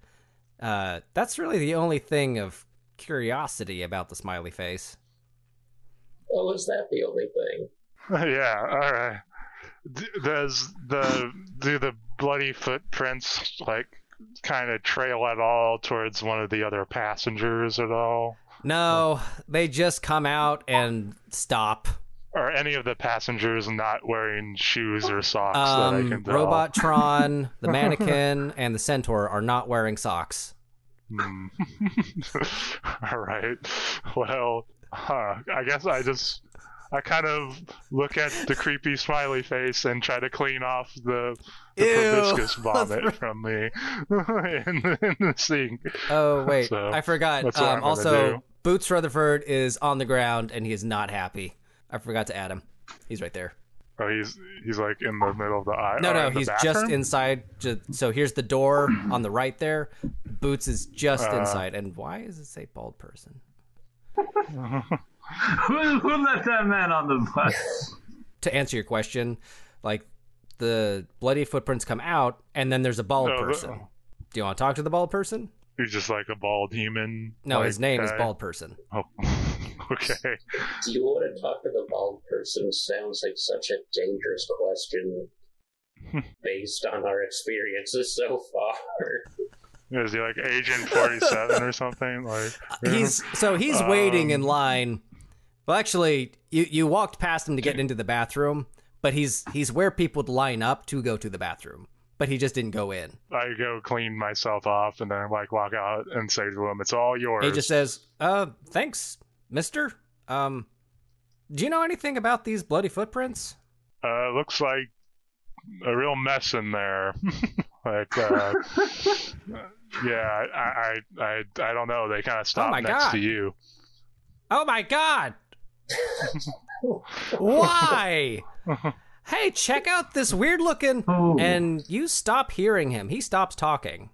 Uh, that's really the only thing of curiosity about the smiley face. Oh, is that the only thing? yeah. All right. D- Does the do the bloody footprints like kind of trail at all towards one of the other passengers at all? No, they just come out and stop. Are any of the passengers not wearing shoes or socks that I Um, can tell? Robotron, the mannequin, and the centaur are not wearing socks. Hmm. All right. Well, huh, I guess I just I kind of look at the creepy smiley face and try to clean off the, the proboscis vomit from me in, the, in the sink. Oh wait, So, I forgot. that's what I'm Um, also. Boots Rutherford is on the ground and he is not happy. I forgot to add him. He's right there. Oh, he's he's like in the middle of the eye. No, oh, no, he's just inside. Ju- So here's the door on the right there. Boots is just Uh. inside. And why does it say bald person? who, who let that man on the bus? To answer your question, like the bloody footprints come out, and then there's a bald No, the- person. Do you want to talk to the bald person? He's just like a bald human. No, like, his name is. Bald Person. Oh, okay. Do you want to talk to the bald person? Sounds like such a dangerous question based on our experiences so far. Is he like Agent Forty Seven or something? Like He's so he's waiting in Um, line. Well, actually, you you walked past him to get into the bathroom, but he's he's where people would line up to go to the bathroom, but he just didn't go in. I go clean myself off and then like walk out and say to him, "It's all yours." He just says, "Uh, thanks, Mister. Um, do you know anything about these bloody footprints?" Uh, looks like a real mess in there. like, uh, yeah, I, I, I, I don't know. They kind of stop my next God. to you. Oh my god! Why? Hey, check out this weird looking. Ooh. And you stop hearing him. He stops talking.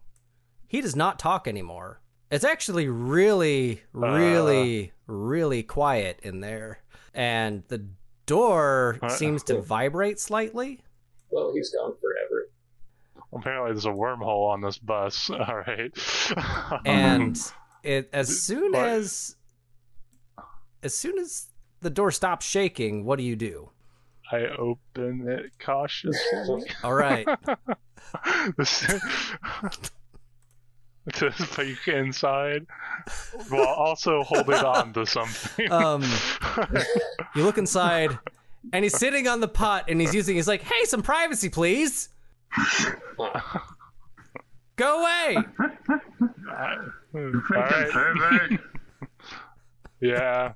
He does not talk anymore. It's actually really, really, really quiet in there. And the door Uh, seems to vibrate slightly. Well, he's gone forever. Apparently, there's a wormhole on this bus. All right. and it as soon What? as as soon as the door stops shaking, what do you do? I open it cautiously. All right. This- to peek inside while also holding on to something. Um, you look inside, and he's sitting on the pot, and he's using. He's like, "Hey, some privacy, please. Go away." All Freaking right. pervert. Yeah.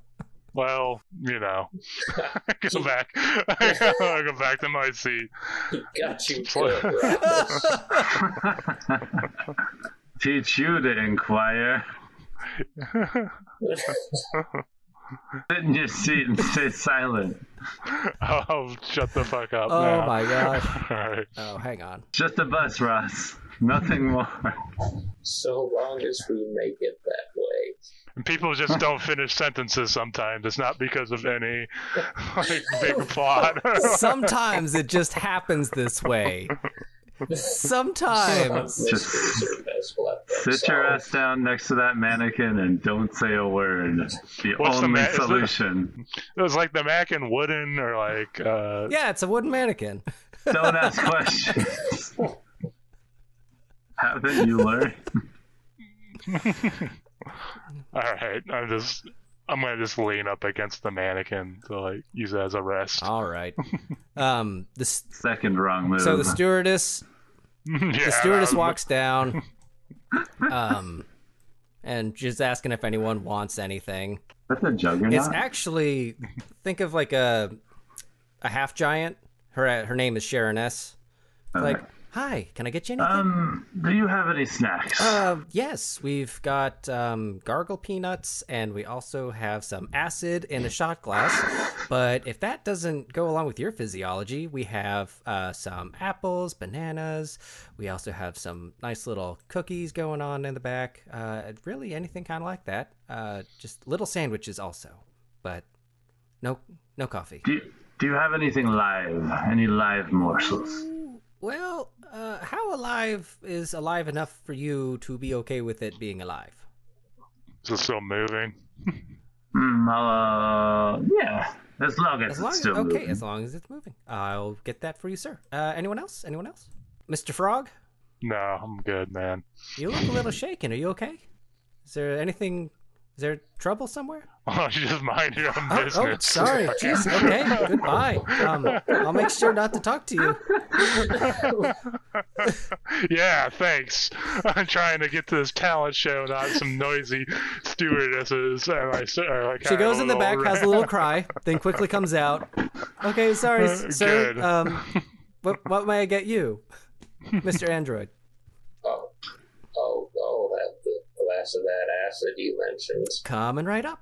Well, you know, go back. I go back to my seat. Got you good, Teach you to inquire. Sit in your seat and stay silent. Oh, shut the fuck up. Oh now. my gosh. All right. Oh, hang on. Just a bus, Ross. Nothing more. so long as we make it that way. And people just don't finish sentences sometimes. It's not because of any like big plot. Sometimes it just happens this way. Sometimes. Mysteries are best left Sit your ass down next to that mannequin and don't say a word. The What's the only ma- is it- solution. it was like the Mac and wooden or like uh Yeah, it's a wooden mannequin. Don't ask questions. Haven't you learned? All right. I'm just I'm gonna just lean up against the mannequin to like use it as a rest. All right. Um, the s- Second wrong move. so the stewardess yeah, the stewardess I'm- walks down, um, and just asking if anyone wants anything. That's a juggernaut. It's actually think of like a a half giant. Her her name is Sharon S. Like, hi, can I get you anything? um, do you have any snacks? Uh, yes, we've got um, gargle peanuts, and we also have some acid in a shot glass. But if that doesn't go along with your physiology, we have uh, some apples, bananas. We also have some nice little cookies going on in the back. Uh, really, anything kind of like that. Uh, just little sandwiches also, but no, no coffee. do, you, do you have anything live? Any live morsels? Well, uh, how alive is alive enough for you to be okay with it being alive? Is it still moving? Mm, uh, yeah. As long as, As long it's as still okay, moving. as long as it's moving, I'll get that for you, sir. Uh, anyone else? Anyone else? Mr. Frog, No, I'm good, man. you look a little shaken. Are you okay? Is there anything? Is there trouble somewhere? Oh, you just mind your own Oh, business. oh sorry. Jeez. Okay. Goodbye. Um, I'll make sure not to talk to you. yeah, thanks. I'm trying to get to this talent show, not some noisy stewardesses. And I, like She goes in the back, little- has a little cry, then quickly comes out. Okay, sorry, Uh, sir. good. Um, what what may I get you, Mr. Android? Oh, oh, oh, that glass of that acid you mentioned. coming right up.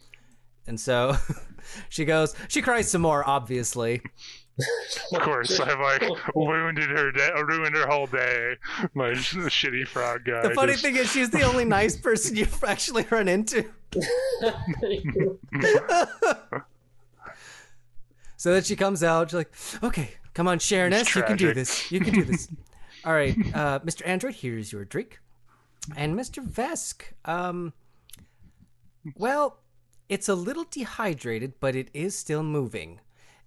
and so she goes, she cries some more, obviously. Of course, I've like wounded her, day, ruined her whole day. My sh- shitty frog guy. The funny just- thing is, she's the only nice person you've actually run into. So then she comes out, she's like, okay, come on, Sharon S., you can do this. You can do this. All right, uh, Mr. Android, here's your drink. And Mr. Vesk, um, well, it's a little dehydrated, but it is still moving.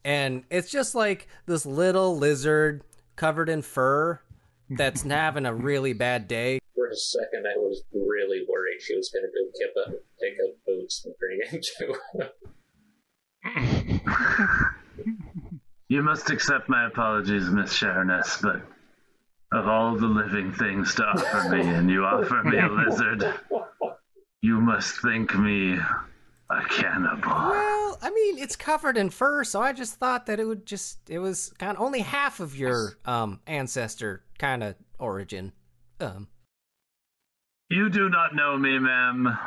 And it's just like this little lizard covered in fur that's having a really bad day. For a second, I was really worried she was going to go kip up, pick up boots and bring him to. You must accept my apologies, Miss Sharon S, but of all the living things to offer me, and you offer me a lizard, you must think me a cannibal. Well, I mean, it's covered in fur, so I just thought that it would just it was kind of only half of your um ancestor kind of origin. Um You do not know me, ma'am,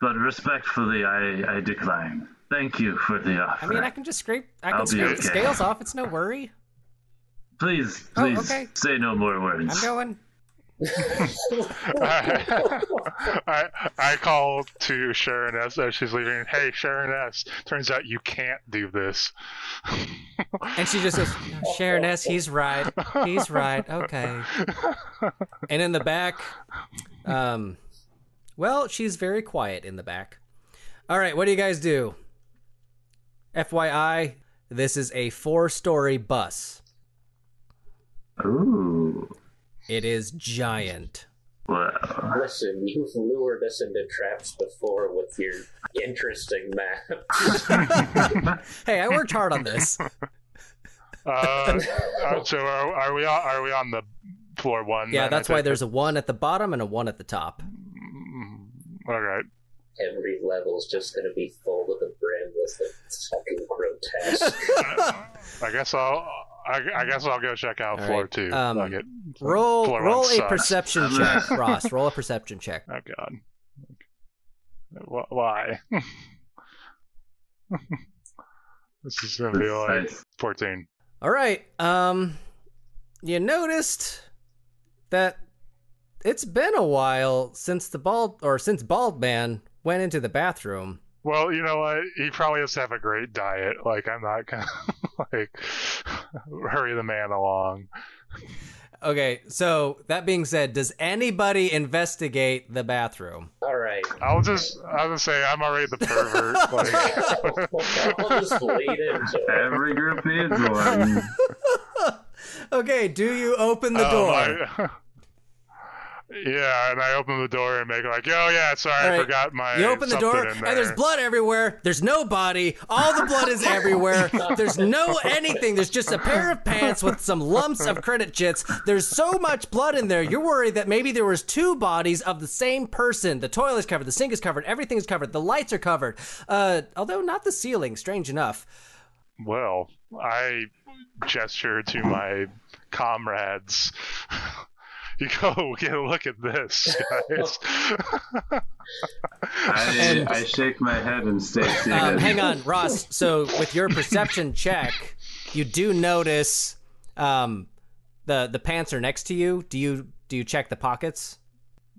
but respectfully, I, I decline. Thank you for the I mean, I can just scrape I can I'll scrape the scales off. It's no worry. Please, Oh, please okay. say no more words. I'm going. I, I call to Sharon S as she's leaving. Hey, Sharon S. Turns out you can't do this. And she just says, Sharon S, he's right. He's right. Okay. And in the back, um, well, she's very quiet in the back. All right, what do you guys do? FYI, this is a four story bus. Ooh. It is giant. Well, Listen, you've lured us into traps before with your interesting map. Hey, I worked hard on this. Uh, uh, so are, are we on, are we on the floor one? Yeah, that's I why take there's a one at the bottom and a one at the top. All right. Every level's just gonna be full to the brim with the fucking grotesque. I guess I'll I, I guess I'll go check out All floor right, two. um, Fuck it. Roll Floor roll a sucks. perception check, Ross. Roll a perception check. Oh god. Why? this is gonna be like fourteen. All right. Um, you noticed that it's been a while since the bald or since Bald Man went into the bathroom. Well, you know what? He probably has to have a great diet. Like I'm not gonna like hurry the man along. Okay, so that being said, does anybody investigate the bathroom? All right, I'll just I'll just say I'm already the pervert. like I'll just lead into it. Every group needs one. Okay, do you open the um, door? I- yeah, and I open the door and make like, oh yeah, sorry, All I forgot my. You open the door, and there's blood everywhere. There's no body. All the blood is everywhere. There's no anything. There's just a pair of pants with some lumps of credit chits. There's so much blood in there. You're worried that maybe there was two bodies of the same person. The toilet is covered. The sink is covered. Everything is covered. The lights are covered. Uh, although not the ceiling. Strange enough. Well, I gesture to my comrades. You go get a look at this, guys. I, I shake my head and stay seated. Um, hang on, Ross. So with your perception check, you do notice um, the the pants are next to you. Do you do you check the pockets?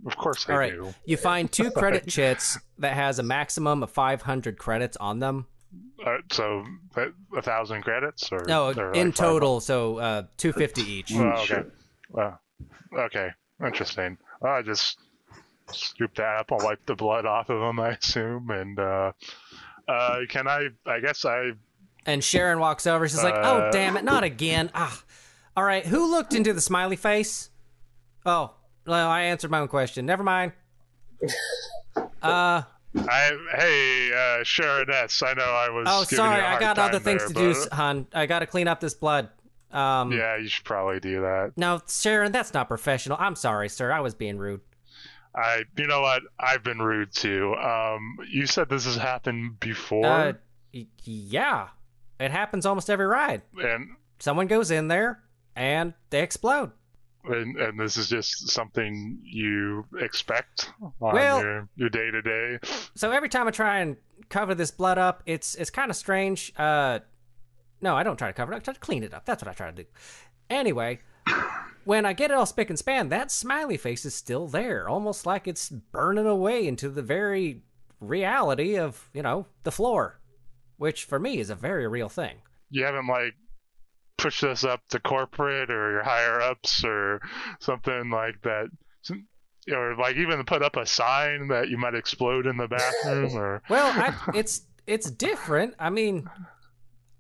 of course I All right. do. You find two credit chits that has a maximum of 500 credits on them. Uh, so a, a thousand credits, or No, or in like total, so uh, 250 each. Oh, okay. Sure. Well, okay. Interesting. I just scoop that up. I'll wipe the blood off of them, I assume. And uh, uh, can I? I guess I. And Sharon walks over. She's like, "Oh, Uh, damn it, not again!" Ah, all right. Who looked into the smiley face? Oh, well, I answered my own question. Never mind. Uh, I hey, uh, Sharon S. I know I was. oh, giving you sorry, a I hard got other time things there, to do, but- hon. I got to clean up this blood. Um, Yeah, you should probably do that. No, Sharon, that's not professional. I'm sorry, sir. I was being rude. I. You know what? I've been rude too. Um, you said this has happened before, Uh, y- yeah, it happens almost every ride. and Someone goes in there and they explode. and and this is just something you expect on Well- your your day to day. So every time I try and cover this blood up, it's it's kind of strange. Uh, no, I don't try to cover it. Up. I try to clean it up. That's what I try to do. Anyway, when I get it all spick and span, that smiley face is still there, almost like it's burning away into the very reality of you know the floor, which for me is a very real thing. you haven't like pushed this up to corporate or your higher ups or something like that or like even put up a sign that you might explode in the bathroom or Well, I, it's it's different. I mean,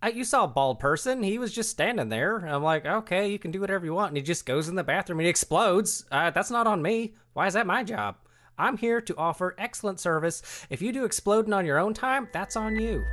I, you saw a bald person. He was just standing there. I'm like, okay, you can do whatever you want. And he just goes in the bathroom and he explodes. Uh, that's not on me. Why is that my job? I'm here to offer excellent service. If you do exploding on your own time, that's on you.